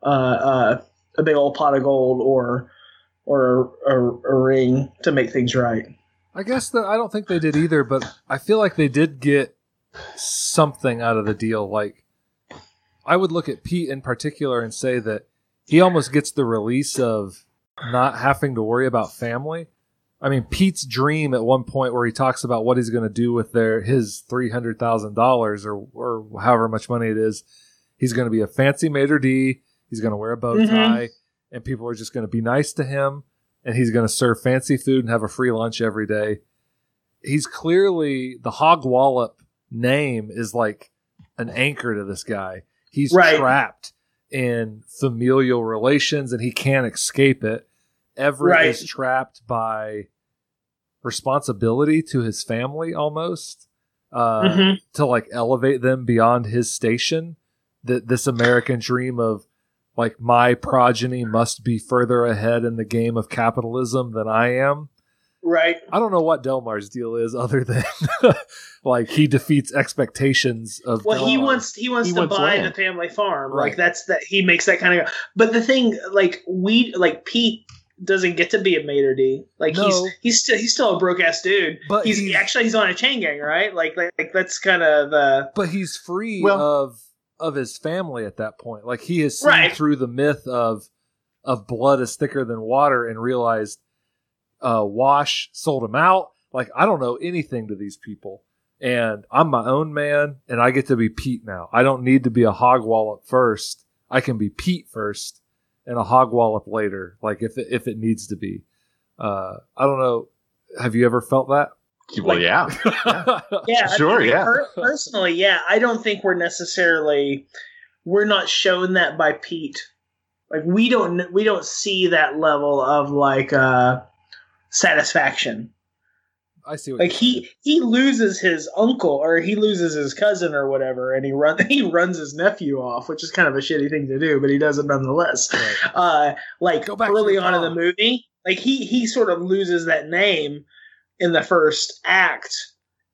uh, uh, a big old pot of gold or or a, a, ring to make things right.
I guess that I don't think they did either, but I feel like they did get something out of the deal. Like I would look at Pete in particular and say that he almost gets the release of not having to worry about family. I mean, Pete's dream at one point where he talks about what he's going to do with their his three hundred thousand dollars or or however much money it is, he's going to be a fancy maitre d. He's going to wear a bow mm-hmm. tie, mm-hmm. and people are just going to be nice to him, and he's going to serve fancy food and have a free lunch every day. He's clearly the Hogwallop name is like an anchor to this guy. He's right. trapped in familial relations and he can't escape it. Everett right. is trapped by responsibility to his family almost uh, mm-hmm. to like elevate them beyond his station. That this American dream of like my progeny must be further ahead in the game of capitalism than I am.
Right.
I don't know what Delmar's deal is other *laughs* than like he defeats expectations of
Well,
Delmar.
he wants he wants he to wants buy land. the family farm. Right. Like that's that he makes that kind of But the thing like we like Pete doesn't get to be a maitre d. Like no. he's he's still he's still a broke ass dude. But he's, he's, actually he's on a chain gang, right? Like like, like that's kind of the.
But he's free well, of of his family at that point. Like he has seen right. through the myth of of blood is thicker than water and realized uh, Wash sold him out. Like I don't know anything to these people, and I'm my own man, and I get to be Pete now. I don't need to be a Hogwallop first. I can be Pete first and a Hogwallop later, like if it, if it needs to be. Uh, I don't know. Have you ever felt that?
Well, like, yeah, *laughs*
yeah, yeah
sure,
I mean,
yeah.
Per- personally, yeah, I don't think we're necessarily we're not shown that by Pete. Like we don't we don't see that level of like uh satisfaction.
I see.
what like he he loses his uncle or he loses his cousin or whatever, and he run *laughs* he runs his nephew off, which is kind of a shitty thing to do, but he does it nonetheless. Right. Uh, like early on in the movie, like he he sort of loses that name in the first act,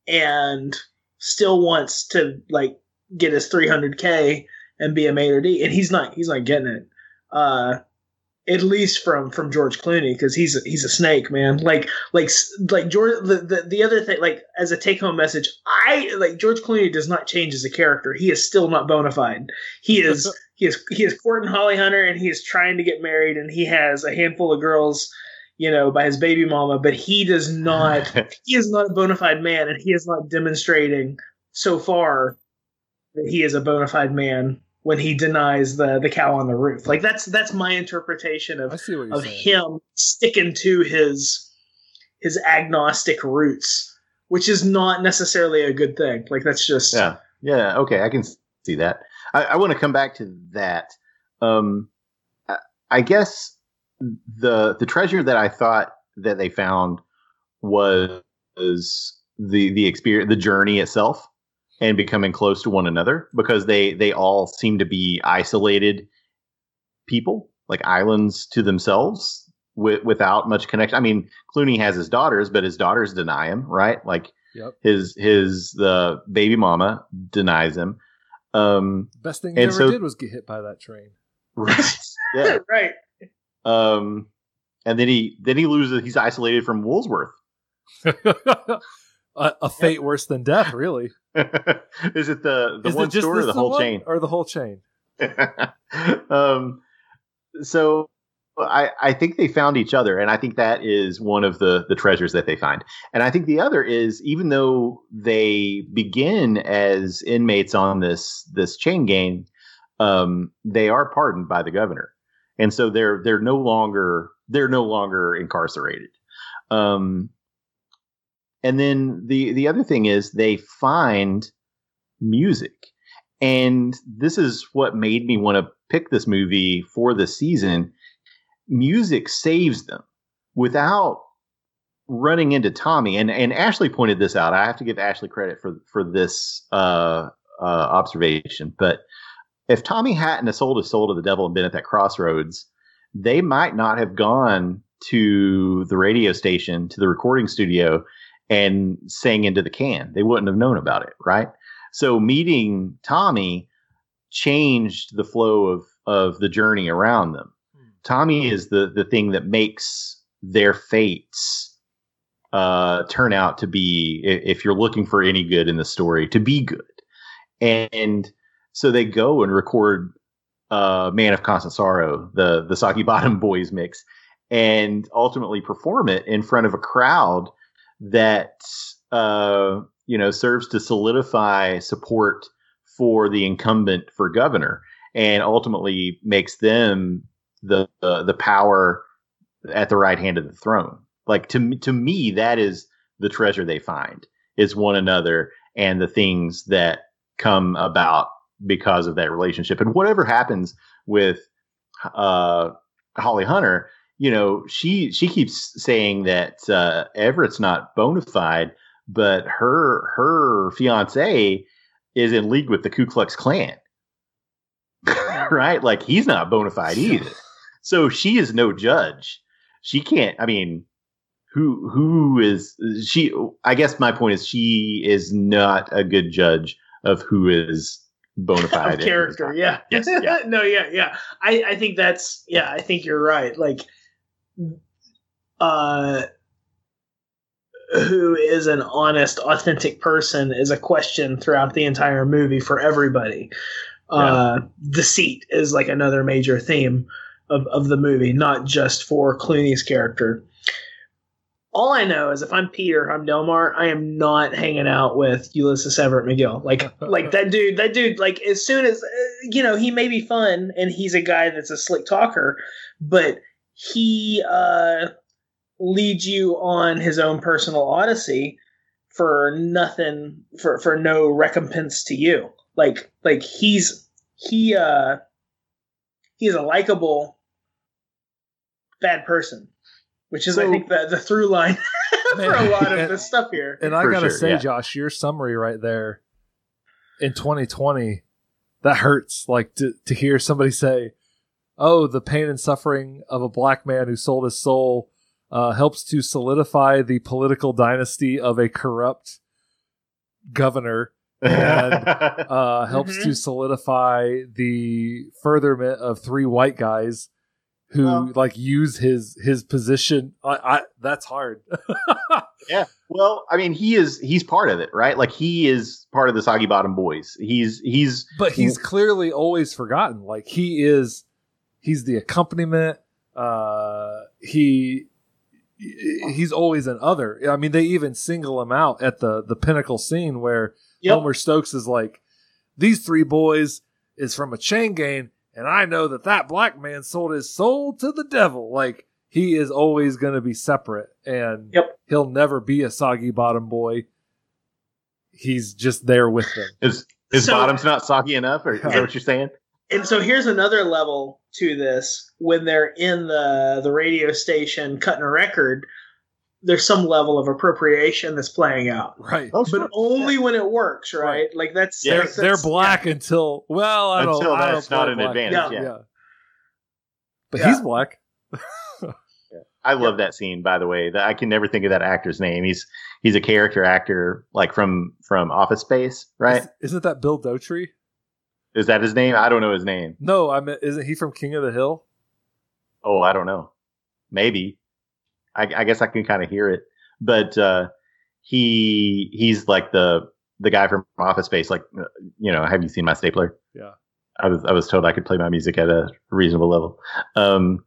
and still wants to like get his 300k and be a maitre d, and he's not he's not getting it. Uh, at least from from George Clooney because he's a, he's a snake, man. Like like like George. The, the, the other thing, like as a take home message, I like George Clooney does not change as a character. He is still not bona fide. He is he is he is courting Holly Hunter and he is trying to get married and he has a handful of girls. You know, by his baby mama, but he does not. *laughs* he is not a bona fide man, and he is not demonstrating so far that he is a bona fide man when he denies the the cow on the roof. Like that's that's my interpretation of of saying. him sticking to his his agnostic roots, which is not necessarily a good thing. Like that's just
yeah yeah okay I can see that. I, I want to come back to that. Um, I guess the the treasure that I thought that they found was the the experience the journey itself and becoming close to one another because they they all seem to be isolated people like islands to themselves with, without much connection. I mean clooney has his daughters but his daughters deny him right? Like yep. his his the baby mama denies him. Um
best thing he ever so, did was get hit by that train. *laughs*
Right. Yeah. *laughs*
Right.
Um and then he then he loses he's isolated from woolsworth. *laughs*
A, a fate worse than death, really. *laughs*
is it the the
Is
one store or the whole chain?
or the whole chain? *laughs*
um, so I I think they found each other, and I think that is one of the the treasures that they find. And I think the other is even though they begin as inmates on this this chain gang, um, they are pardoned by the governor, and so they're they're no longer they're no longer incarcerated. Um, and then the the other thing is they find music. And this is what made me want to pick this movie for the season. Music saves them without running into tommy. And and ashley pointed this out. I have to give ashley credit for for this uh, uh, observation. But if tommy hadn't sold his soul to the devil and been at that crossroads they might not have gone to the radio station to the recording studio and sang into the can they wouldn't have known about it right so meeting Tommy changed the flow of of the journey around them. Tommy is the the thing that makes their fates uh, turn out to be, if you're looking for any good in the story, to be good. And so they go and record uh, "Man of Constant Sorrow," the the Soggy *laughs* Bottom Boys mix, and ultimately perform it in front of a crowd that uh, you know serves to solidify support for the incumbent for governor, and ultimately makes them the uh, the power at the right hand of the throne. Like to to me, that is the treasure they find is one another and the things that come about because of that relationship. And whatever happens with uh, Holly Hunter, you know, she she keeps saying that uh, Everett's not bona fide, but her her fiance is in league with the Ku Klux Klan, *laughs* right? Like he's not bona fide either. So she is no judge. She can't. I mean, who who is she? I guess my point is she is not a good judge of who is bona *laughs* fide
character. Yeah.
Yes, yeah. *laughs*
no. Yeah. Yeah. I I think that's yeah. I think you're right. Like, uh, who is an honest, authentic person is a question throughout the entire movie for everybody. Uh, deceit is like another major theme of, of the movie, not just for Clooney's character. All I know is if I'm Peter, I'm Delmar, I am not hanging out with Ulysses Everett McGill. Like, *laughs* like that dude, that dude, like as soon as, uh, you know, he may be fun and he's a guy that's a slick talker, but he, uh, leads you on his own personal odyssey for nothing, for, for no recompense to you. Like, like he's, he, uh, he's a likable bad person, which is, I think, the, the through line *laughs* for a lot of
And-
this stuff here.
And I
For
gotta
sure,
say,
yeah.
Josh, your summary right there in 2020, that hurts. Like to to hear somebody say, "Oh, the pain and suffering of a black man who sold his soul uh, helps to solidify the political dynasty of a corrupt governor." And, *laughs* uh, helps
Mhm.
to solidify the furtherment of three white guys who
Well-
like use his his position. I, I that's hard. *laughs*
yeah. Well, I mean, he is he's part of it, right? Like he is part of the Soggy Bottom Boys. He's he's
but he's clearly always forgotten. Like he is, he's the accompaniment. Uh, he he's always an other. I mean, they even single him out at the the pinnacle scene where
Yep.
Homer Stokes is like, "These three boys is from a chain gang, and I know that that black man sold his soul to the devil." Like he is always going to be separate, and
Yep.
he'll never be a soggy bottom boy. He's just there with them.
his his
So-
bottom's not soggy enough, or is that what you're saying?
And so here's another level to this when they're in the the radio station cutting a record there's some level of appropriation that's playing out
Right.
Oh,
but only when it works right, like that's
Yeah.
they're,
that's-
they're
that's-
black until well, I don't.
Until
don't
that's not an
black.
advantage,
Yeah.
yeah.
But
Yeah.
he's black.
I love that scene, by the way. That I can never think of that actor's name. He's he's a character actor, like from from Office Space, right?
Is, isn't that Bill Dauterive?
Is that his name? I don't know his name.
No, I mean, isn't he from King of the Hill?
Oh, I don't know. Maybe. I, I guess I can kind of hear it, but uh, he he's like the the guy from Office Space. Like, uh, you know, have you seen my stapler?
Yeah.
I was I was told I could play my music at a reasonable level. Um,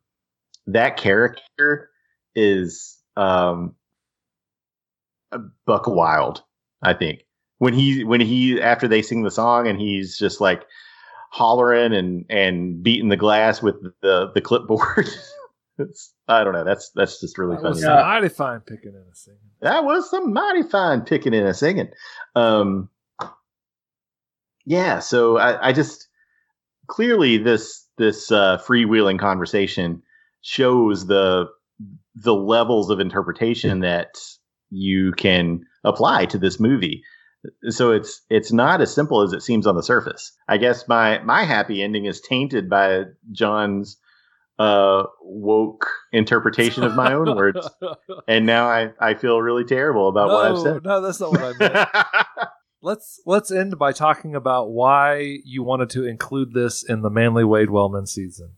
that character is um, Buck Wild. I think when he when he after they sing the song and he's just like hollering and and beating the glass with the the clipboard. *laughs* I don't know. That's that's just really
that
funny.
Was yeah. mighty fine picking and singing.
That was some mighty fine picking and singing. Um, yeah. So I, I just clearly this this uh, freewheeling conversation shows the the levels of interpretation that you can apply to this movie. So it's it's not as simple as it seems on the surface. I guess my my happy ending is tainted by John's uh, woke interpretation of my own words, *laughs* and now I I feel really terrible about
no,
what I've said.
No, that's not what I meant. *laughs* let's let's end by talking about why you wanted to include this in the Manly Wade Wellman season.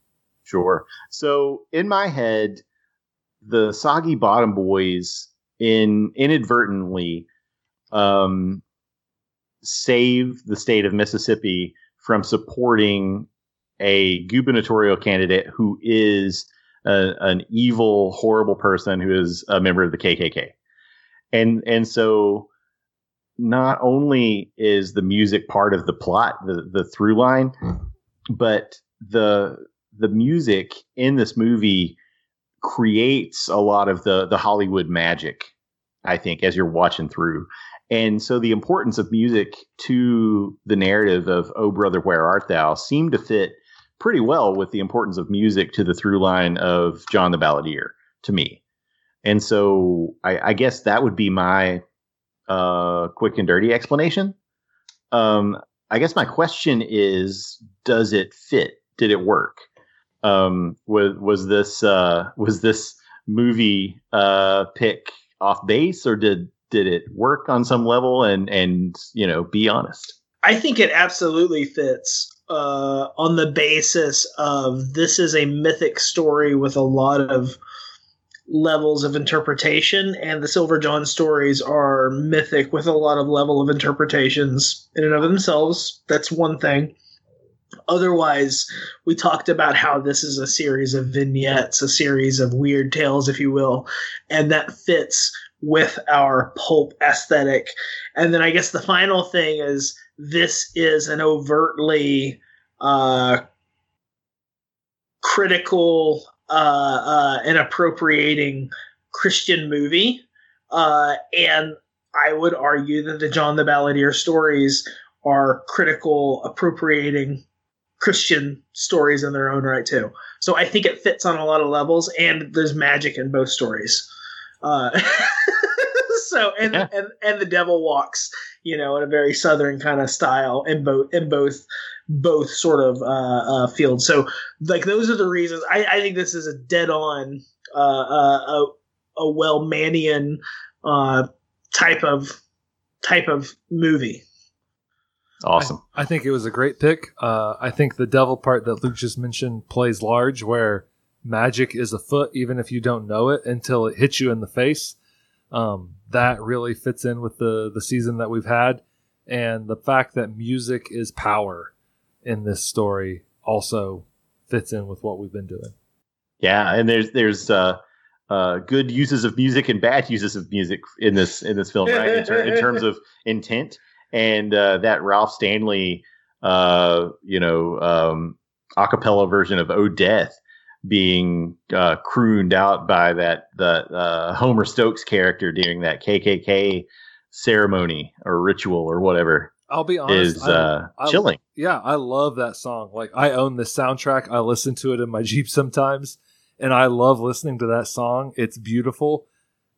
Sure. So in my head, the Soggy Bottom Boys in inadvertently um, save the state of Mississippi from supporting a gubernatorial candidate who is a, an evil, horrible person who is a member of the KKK. And and so not only is the music part of the plot, the the through line, hmm. but the the music in this movie creates a lot of the the Hollywood magic. I think as you're watching through, and so the importance of music to the narrative of "Oh Brother, Where Art Thou" seemed to fit pretty well with the importance of music to the through line of John the Balladeer to me. And so I, I guess that would be my uh, quick and dirty explanation. Um, I guess my question is, does it fit? Did it work? Um, was was this uh, was this movie uh, pick off base, or did did it work on some level? And and you know, be honest.
I think it absolutely fits uh, on the basis of this is a mythic story with a lot of levels of interpretation, and the Silver John stories are mythic with a lot of level of interpretations in and of themselves. That's one thing. Otherwise, we talked about how this is a series of vignettes, a series of weird tales, if you will, and that fits with our pulp aesthetic. And then I guess the final thing is this is an overtly uh, critical uh, uh, and appropriating Christian movie. Uh, and I would argue that the John the Balladeer stories are critical, appropriating Christian stories in their own right too. So I think it fits on a lot of levels, and there's magic in both stories. Uh, *laughs* so and, yeah. and and the devil walks, you know, in a very southern kind of style in both in both both sort of uh, uh, fields. So like those are the reasons. I, I think this is a dead on uh, uh a a Wellmanian uh, type of type of movie.
Awesome.
I, I, think it was a great pick. Uh, I think the devil part that Luke just mentioned plays large, where magic is afoot, even if you don't know it until it hits you in the face. Um, that really fits in with the the season that we've had, and the fact that music is power in this story also fits in with what we've been doing.
Yeah, and there's there's uh, uh, good uses of music and bad uses of music in this in this film, right? in, ter- in terms of *laughs* intent and uh, that Ralph Stanley, uh, you know, um, acapella version of "Oh Death" being uh, crooned out by that the uh, Homer Stokes character during that KKK ceremony or ritual or whatever.
I'll be honest,
is uh,
I,
chilling.
I, yeah, I love that song. Like I own the soundtrack. I listen to it in my *laughs* Jeep sometimes, and I love listening to that song. It's beautiful,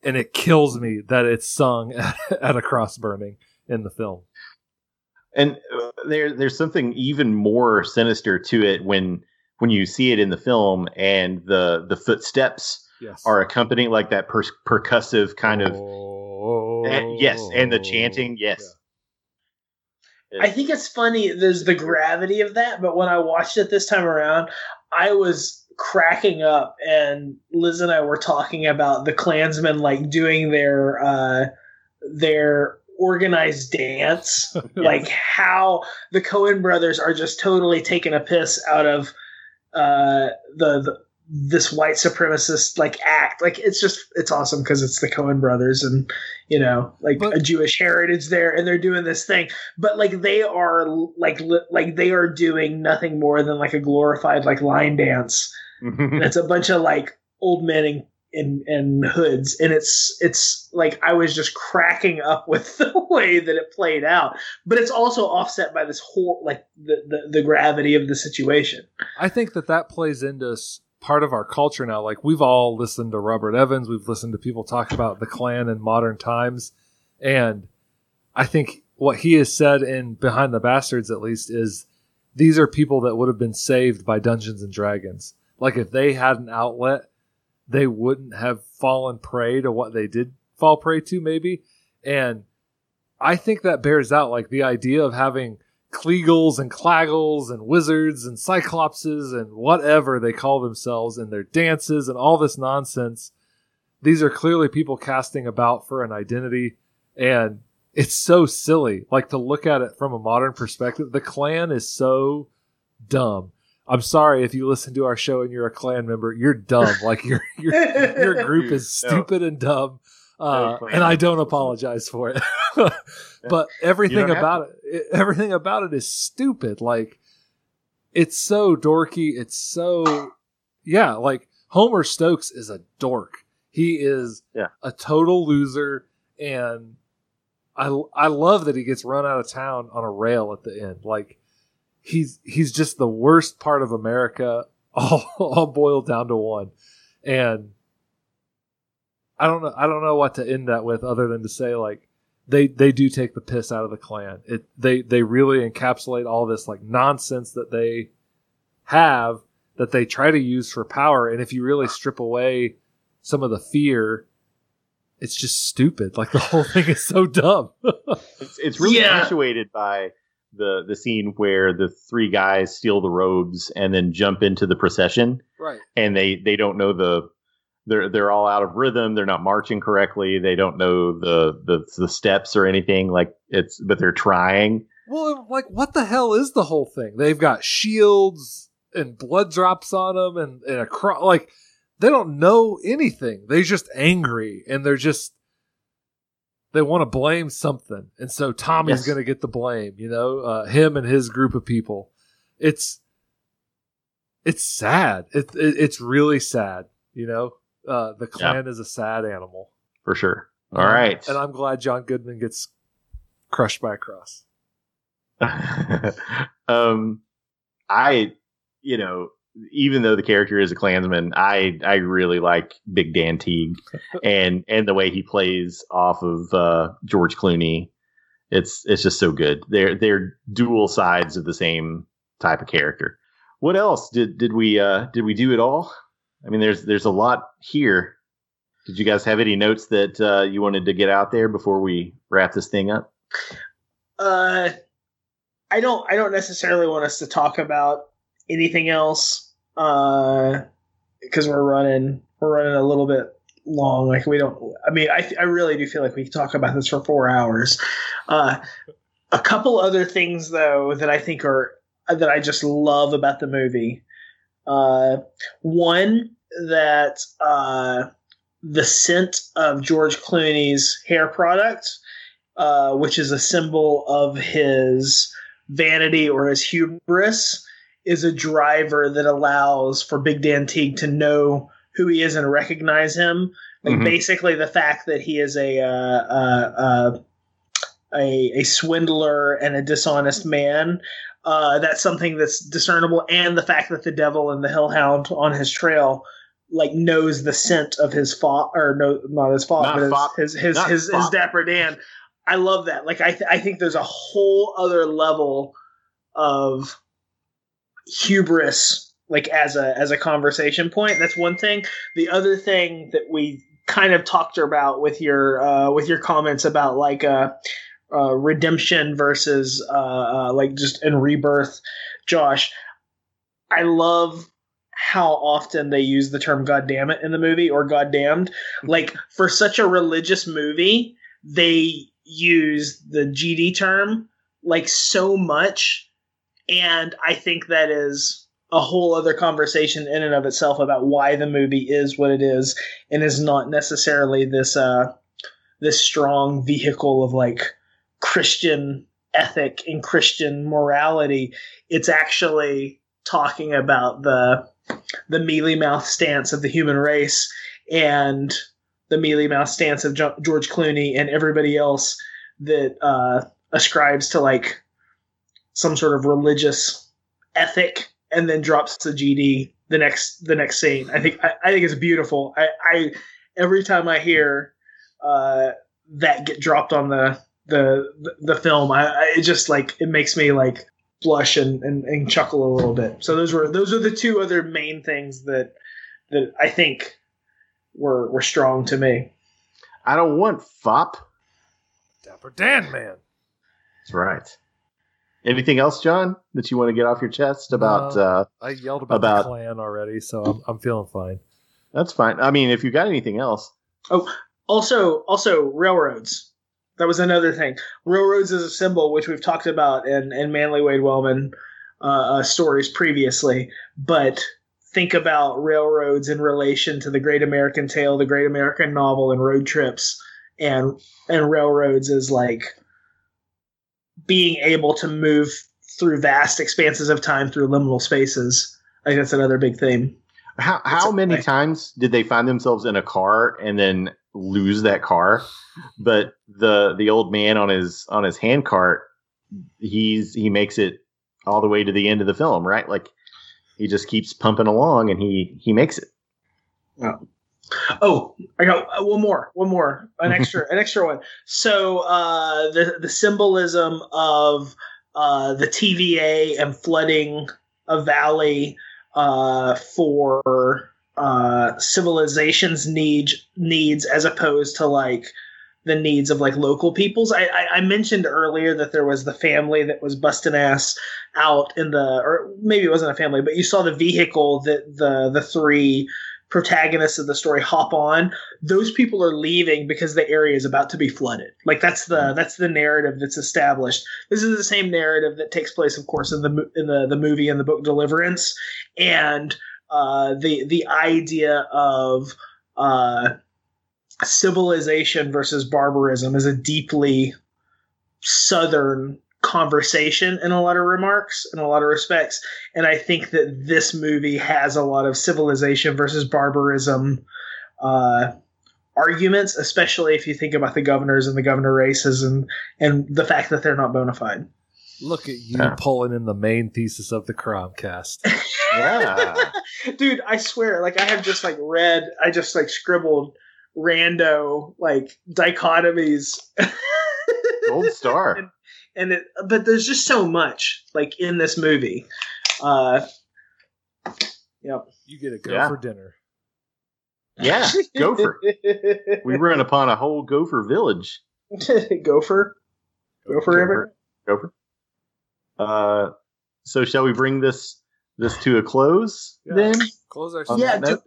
and it kills me that it's sung *laughs* at a cross burning in the film.
And uh, there, there's something even more sinister to it when when you see it in the film, and the the footsteps
yes.
are accompanying like that per- percussive kind of. Oh, and, yes, and the chanting, yes.
Yeah. I think it's funny. There's the gravity of that, but when I watched it this time around, I was cracking up, and Liz and I were talking about the Klansmen like doing their uh, their organized dance, *laughs* like how the Coen brothers are just totally taking a piss out of uh, the, the this white supremacist like act. Like it's just it's awesome because it's the coen brothers and you know like but, a jewish heritage there and they're doing this thing. But like they are like li- like they are doing nothing more than like a glorified like line dance. *laughs* It's a bunch of like old men in, in hoods. And it's it's like i was just cracking up *laughs* with the way that it played out. But it's also offset by this whole like the, the the gravity of the situation.
I think that that plays into part of our culture now. Like we've all listened to Robert Evans, we've listened to people talk about the Klan in modern times, and I think what he has said in Behind the Bastards, at least, is these are people that would have been saved by Dungeons and Dragons. Like if they had an outlet, they wouldn't have fallen prey to what they did fall prey to, maybe. And I think that bears out like the idea of having Kleagles and Claggles and wizards and cyclopses and whatever they call themselves in their dances and all this nonsense. These are clearly people casting about for an identity and it's so silly. Like to look at it from a modern perspective, the Klan is so dumb. I'm sorry if you listen to our show and you're a Klan member, you're dumb. Like your your your group is *laughs* stupid and dumb. Uh, and I don't apologize for it. *laughs* but everything about it, everything about it is stupid. Like it's so dorky. It's so yeah. Like Homer Stokes is a dork. He is
yeah.
a total loser, and I I love that he gets run out of town on a rail at the end. Like he's he's just the worst part of America, *laughs* all all boiled down to one, and I don't know. I don't know what to end that with, other than to say like they they do take the piss out of the Klan. It they they really encapsulate all this like nonsense that they have that they try to use for power. And if you really strip away some of the fear, it's just stupid. Like the whole thing is so dumb. *laughs*
it's, it's really yeah. punctuated by the the scene where the three guys steal the robes and then jump into the procession.
Right.
And they they don't know the they're they're all out of rhythm. They're not marching correctly. They don't know the the, the steps or anything. Like it's, but they're trying.
Well, like what the hell is the whole thing? They've got shields and blood drops on them, and and a cro- like they don't know anything. They're just angry, and they're just they want to blame something, and so Tommy's yes. going to get the blame. You know, uh, him and his group of people. It's it's sad. It, it it's really sad. You know, uh, the Klan is a sad animal
for sure. All um, right,
and I'm glad John Goodman gets crushed by a cross. *laughs*
um, I, you know, even though the character is a Klansman, I I really like Big Dan Teague *laughs* and and the way he plays off of uh, George Clooney. It's it's just so good. They're they're dual sides of the same type of character. What else did did we uh, did we do at all? I mean, there's there's a lot here. Did you guys have any notes that uh, you wanted to get out there before we wrap this thing up?
Uh, I don't. I don't necessarily want us to talk about anything else. Uh, because we're running we're running a little bit long. Like we don't. I mean, I I really do feel like we could talk about this for four hours. Uh, a couple other things though that I think are that I just love about the movie. Uh, one that uh, the scent of George Clooney's hair product, uh, which is a symbol of his vanity or his hubris, is a driver that allows for Big Dan Teague to know who he is and recognize him. Like mm-hmm. basically the fact that he is a, uh, uh, uh a a swindler and a dishonest man uh, that's something that's discernible, and the fact that the devil and the hellhound on his trail like knows the scent of his fa or no, not his father, but his his his, his, his, Dapper Dan. I love that. Like I th- I think there's a whole other level of hubris like as a as a conversation point. That's one thing. The other thing that we kind of talked about with your uh, with your comments about like uh uh, redemption versus uh, uh, like just in rebirth. Josh, I love how often they use the term "God damn it" in the movie or "God damned." Like for such a religious movie, they use the GD term like so much, and I think that is a whole other conversation in and of itself about why the movie is what it is and is not necessarily this uh this strong vehicle of like Christian ethic and Christian morality. It's actually talking about the the mealy mouth stance of the human race and the mealy mouth stance of George Clooney and everybody else that uh, ascribes to like some sort of religious ethic and then drops the GD the next the next scene. I think I, I think it's beautiful. I, I every time I hear uh, that get dropped on the the the, the film, I, I, it just like it makes me like blush and, and, and chuckle a little bit. So those were those are the two other main things that that I think were were strong to me.
I don't want fop.
Dapper Dan, man.
That's right. Anything else, John, that you want to get off your chest about? uh,
I yelled about, about the Klan already, so I'm, I'm feeling fine.
That's fine. I mean, if you got anything else.
Oh, also, also railroads. That was another thing. Railroads is a symbol which we've talked about in in Manly Wade Wellman uh, uh, stories previously, but think about railroads in relation to the Great American Tale, the Great American Novel, and road trips, and and railroads is like being able to move through vast expanses of time through liminal spaces. I think that's another big theme.
How how many times did they find themselves in a car and then lose that car? But the the old man on his on his hand cart, he's he makes it all the way to the end of the film, right? Like he just keeps pumping along and he he makes it.
Oh. Oh, I got uh, one more, one more, an extra, an extra one. So uh, the the symbolism of uh, the TVA and flooding a valley uh, for uh, civilization's needs needs as opposed to like the needs of like local peoples. I, I, I, mentioned earlier that there was the family that was busting ass out in the, or maybe it wasn't a family, but you saw the vehicle that the the three protagonists of the story hop on. Those people are leaving because the area is about to be flooded. Like that's the that's the narrative that's established. This is the same narrative that takes place, of course, in the in the the movie and the book Deliverance, and uh, the the idea of uh, civilization versus barbarism is a deeply southern conversation in a lot of remarks in a lot of respects and i think that this movie has a lot of civilization versus barbarism uh, arguments especially if you think about the governors and the governor races and and the fact that they're not bona fide
look at you yeah. pulling in the main thesis of the cromcast *laughs*
yeah
dude i swear like i have just like read i just like scribbled rando like dichotomies.
Gold star. *laughs*
and, and it, but there's just so much like in this movie. Uh, yep.
You get a go yeah. for dinner.
Yeah, *laughs* gopher. we run upon a whole gopher village. *laughs*
gopher, gopher, gopher,
gopher. Uh, so shall we bring this this to a close yeah. then?
Close our
yeah, dude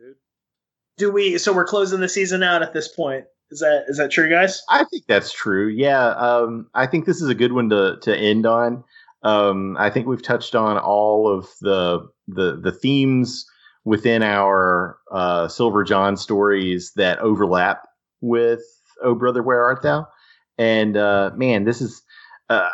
do we? So we're closing the season out at this point. Is that is that true, guys?
I think that's true. Yeah, um, I think this is a good one to to end on. Um, I think we've touched on all of the the the themes within our uh, Silver John stories that overlap with Oh Brother Where Art Thou? And uh, man, this is. Uh,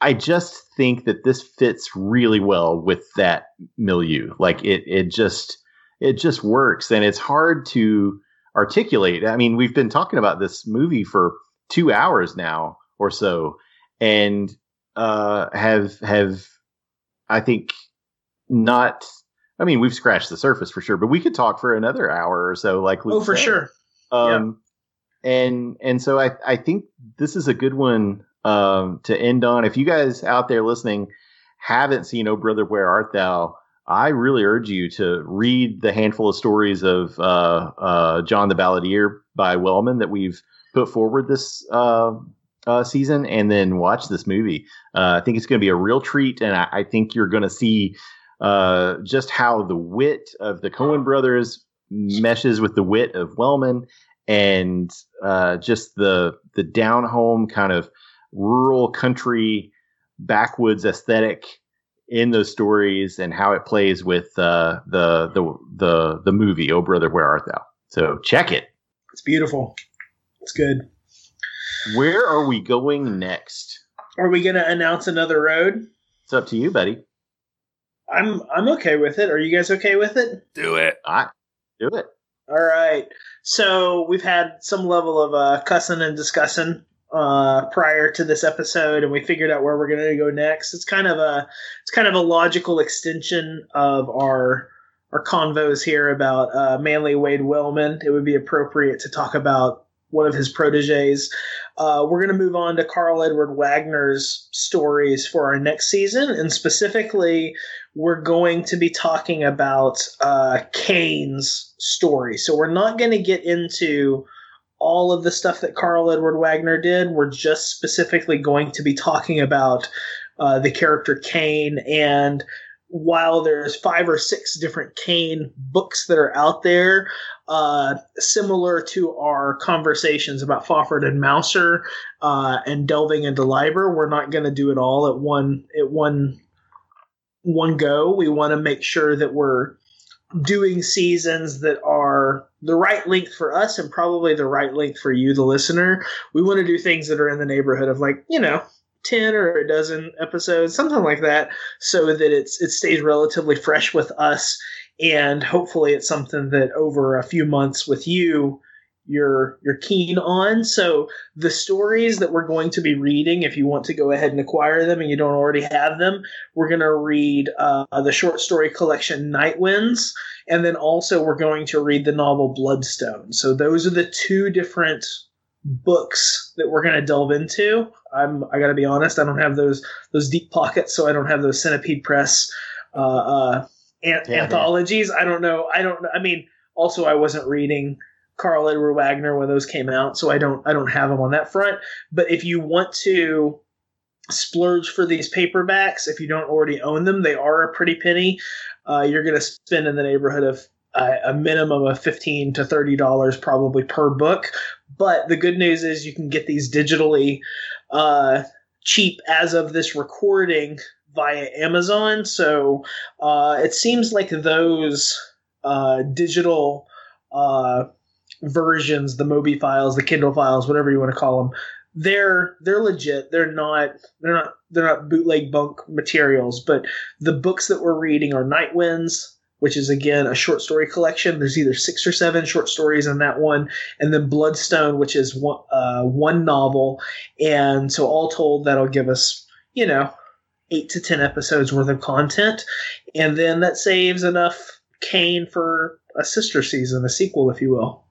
I just think that this fits really well with that milieu. Like it, it just it just works and it's hard to articulate. I mean, we've been talking about this movie for two hours now or so, and uh, have have I think not. I mean, we've scratched the surface for sure, but we could talk for another hour or so, like
Luke oh, for said. sure.
Um, yeah. and and so I I think this is a good one um, to end on. If you guys out there listening haven't seen Oh Brother Where Art Thou, I really urge you to read the handful of stories of uh, uh, John the Balladeer by Wellman that we've put forward this uh, uh season, and then watch this movie. Uh, I think it's going to be a real treat, and I, I think you're going to see uh, just how the wit of the Coen brothers meshes with the wit of Wellman, and just the the down home kind of rural country backwoods aesthetic in those stories and how it plays with uh, the the the the movie Oh Brother Where Art Thou. So check it.
It's beautiful. It's good.
Where are we going next?
Are we going to announce another road?
It's up to you, buddy.
I'm I'm okay with it. Are you guys okay with it?
Do it.
I do it.
All right. So we've had some level of uh, cussing and discussing uh, prior to this episode, and we figured out where we're going to go next. It's kind of a it's kind of a logical extension of our our convos here about uh, Manly Wade Wellman. It would be appropriate to talk about one of his proteges. Uh, we're going to move on to Karl Edward Wagner's stories for our next season, and specifically, we're going to be talking about uh, Kane's story. So we're not going to get into all of the stuff that Karl Edward Wagner did. We're just specifically going to be talking about uh, the character Kane. and while there's five or six different Kane books that are out there, uh, similar to our conversations about Fafhrd and Mouser uh, and delving into Leiber, we're not going to do it all at one at one one go. We want to make sure that we're doing seasons that are the right length for us and probably the right length for you, the listener. We want to do things that are in the neighborhood of like, you know, 10 or a dozen episodes, something like that, so that it's it stays relatively fresh with us and hopefully it's something that over a few months with you you're you're keen on. So the stories that we're going to be reading, if you want to go ahead and acquire them and you don't already have them, we're going to read uh, the short story collection Night Winds, and then also we're going to read the novel Bloodstone. So those are the two different books that we're going to delve into. I'm I got to be honest, I don't have those those deep pockets, so I don't have those Centipede Press uh, uh, an- yeah, anthologies. I don't know. I don't. I mean, also I wasn't reading Karl Edward Wagner when those came out, so I don't I don't have them on that front. But if you want to splurge for these paperbacks, if you don't already own them, they are a pretty penny. Uh, you're going to spend in the neighborhood of uh, a minimum of fifteen to thirty dollars probably per book. But the good news is you can get these digitally uh, cheap as of this recording via Amazon. So uh, it seems like those uh, digital uh, versions, the Mobi files, the Kindle files, whatever you want to call them, they're they're legit. They're not they're not they're not bootleg bunk materials. But the books that we're reading are Night Winds, which is again a short story collection. There's either six or seven short stories in that one, and then Bloodstone, which is one, uh, one novel. And so, all told, that'll give us, you know, eight to ten episodes worth of content, and then that saves enough Kane for a sister season, a sequel, if you will.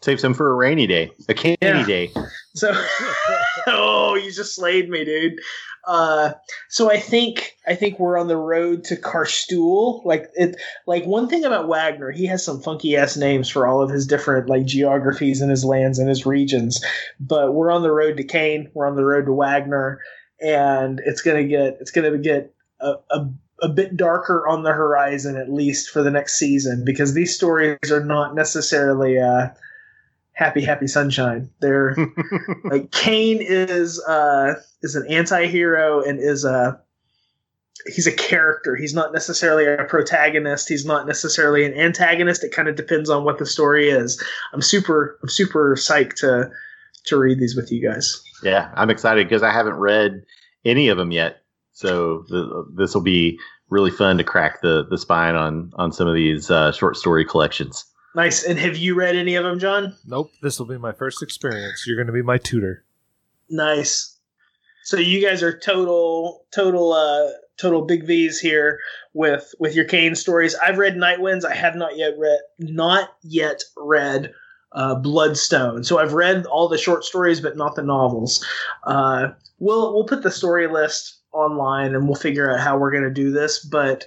Save some for a rainy day, a candy yeah. day.
So, *laughs* oh, you just slayed me, dude. Uh, so I think I think we're on the road to Karstool. Like it, like one thing about Wagner, he has some funky ass names for all of his different like geographies and his lands and his regions. But we're on the road to Kane. We're on the road to Wagner, and it's gonna get it's gonna get a, a a bit darker on the horizon at least for the next season because these stories are not necessarily uh, happy happy sunshine. They're *laughs* like Kane is uh is an anti-hero and is a he's a character. He's not necessarily a protagonist. He's not necessarily an antagonist. It kind of depends on what the story is. I'm super i'm super psyched to to read these with you guys.
Yeah i'm excited because i haven't read any of them yet. So this will be really fun to crack the the spine on on some of these uh, short story collections
Nice. And have you read any of them, John?
Nope. This will be my first experience. You're going to be my tutor.
Nice. So you guys are total, total, uh, total big V's here with with your Kane stories. I've read Night Winds. I have not yet read, not yet read uh, Bloodstone. So I've read all the short stories, but not the novels. Uh, we'll we'll put the story list online and we'll figure out how we're going to do this. But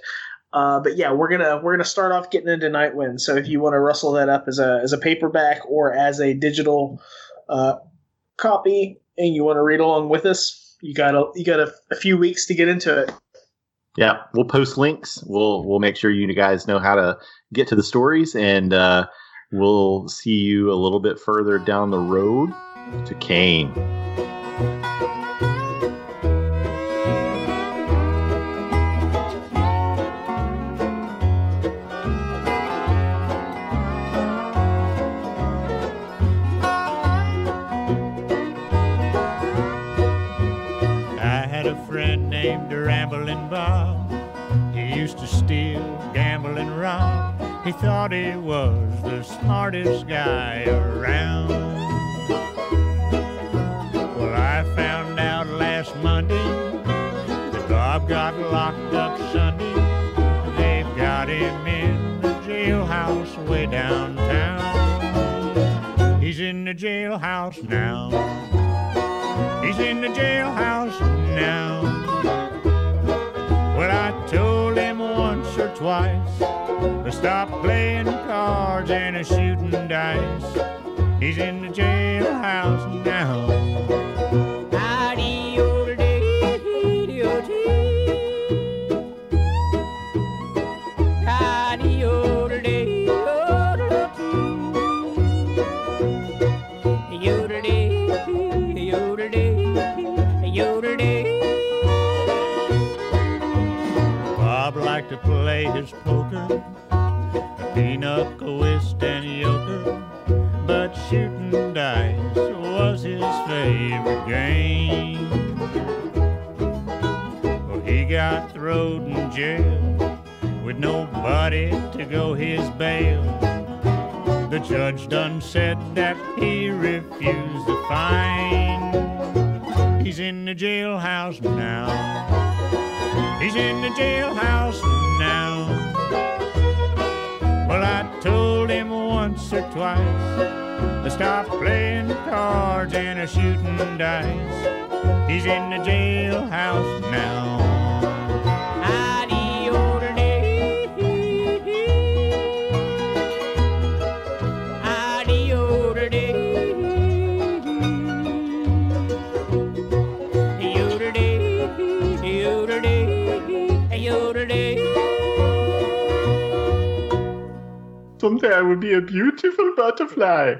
uh, but yeah, we're gonna we're gonna start off getting into Night Wind. So if you want to rustle that up as a as a paperback or as a digital uh, copy, and you want to read along with us, you got a you got a, a, few weeks to get into it.
Yeah, we'll post links. We'll we'll make sure you guys know how to get to the stories, and uh, we'll see you a little bit further down the road to Kane.
Gamble, and rob. He thought he was the smartest guy around. Well, I found out last Monday that Bob got locked up Sunday. They've got him in the jailhouse way downtown. He's in the jailhouse now. He's in the jailhouse now. I told him once or twice to stop playing cards and a shooting dice. He's in the jailhouse now. Play his poker, a pinochle, whist, and euchre, but shooting dice was his favorite game. Well, he got thrown in jail with nobody to go his bail. The judge done said that he refused the fine. He's in the jailhouse now. He's in the jailhouse now. Well, I told him once or twice to stop playing cards and a shooting dice. He's in the jailhouse now.
Someday I will be a beautiful butterfly.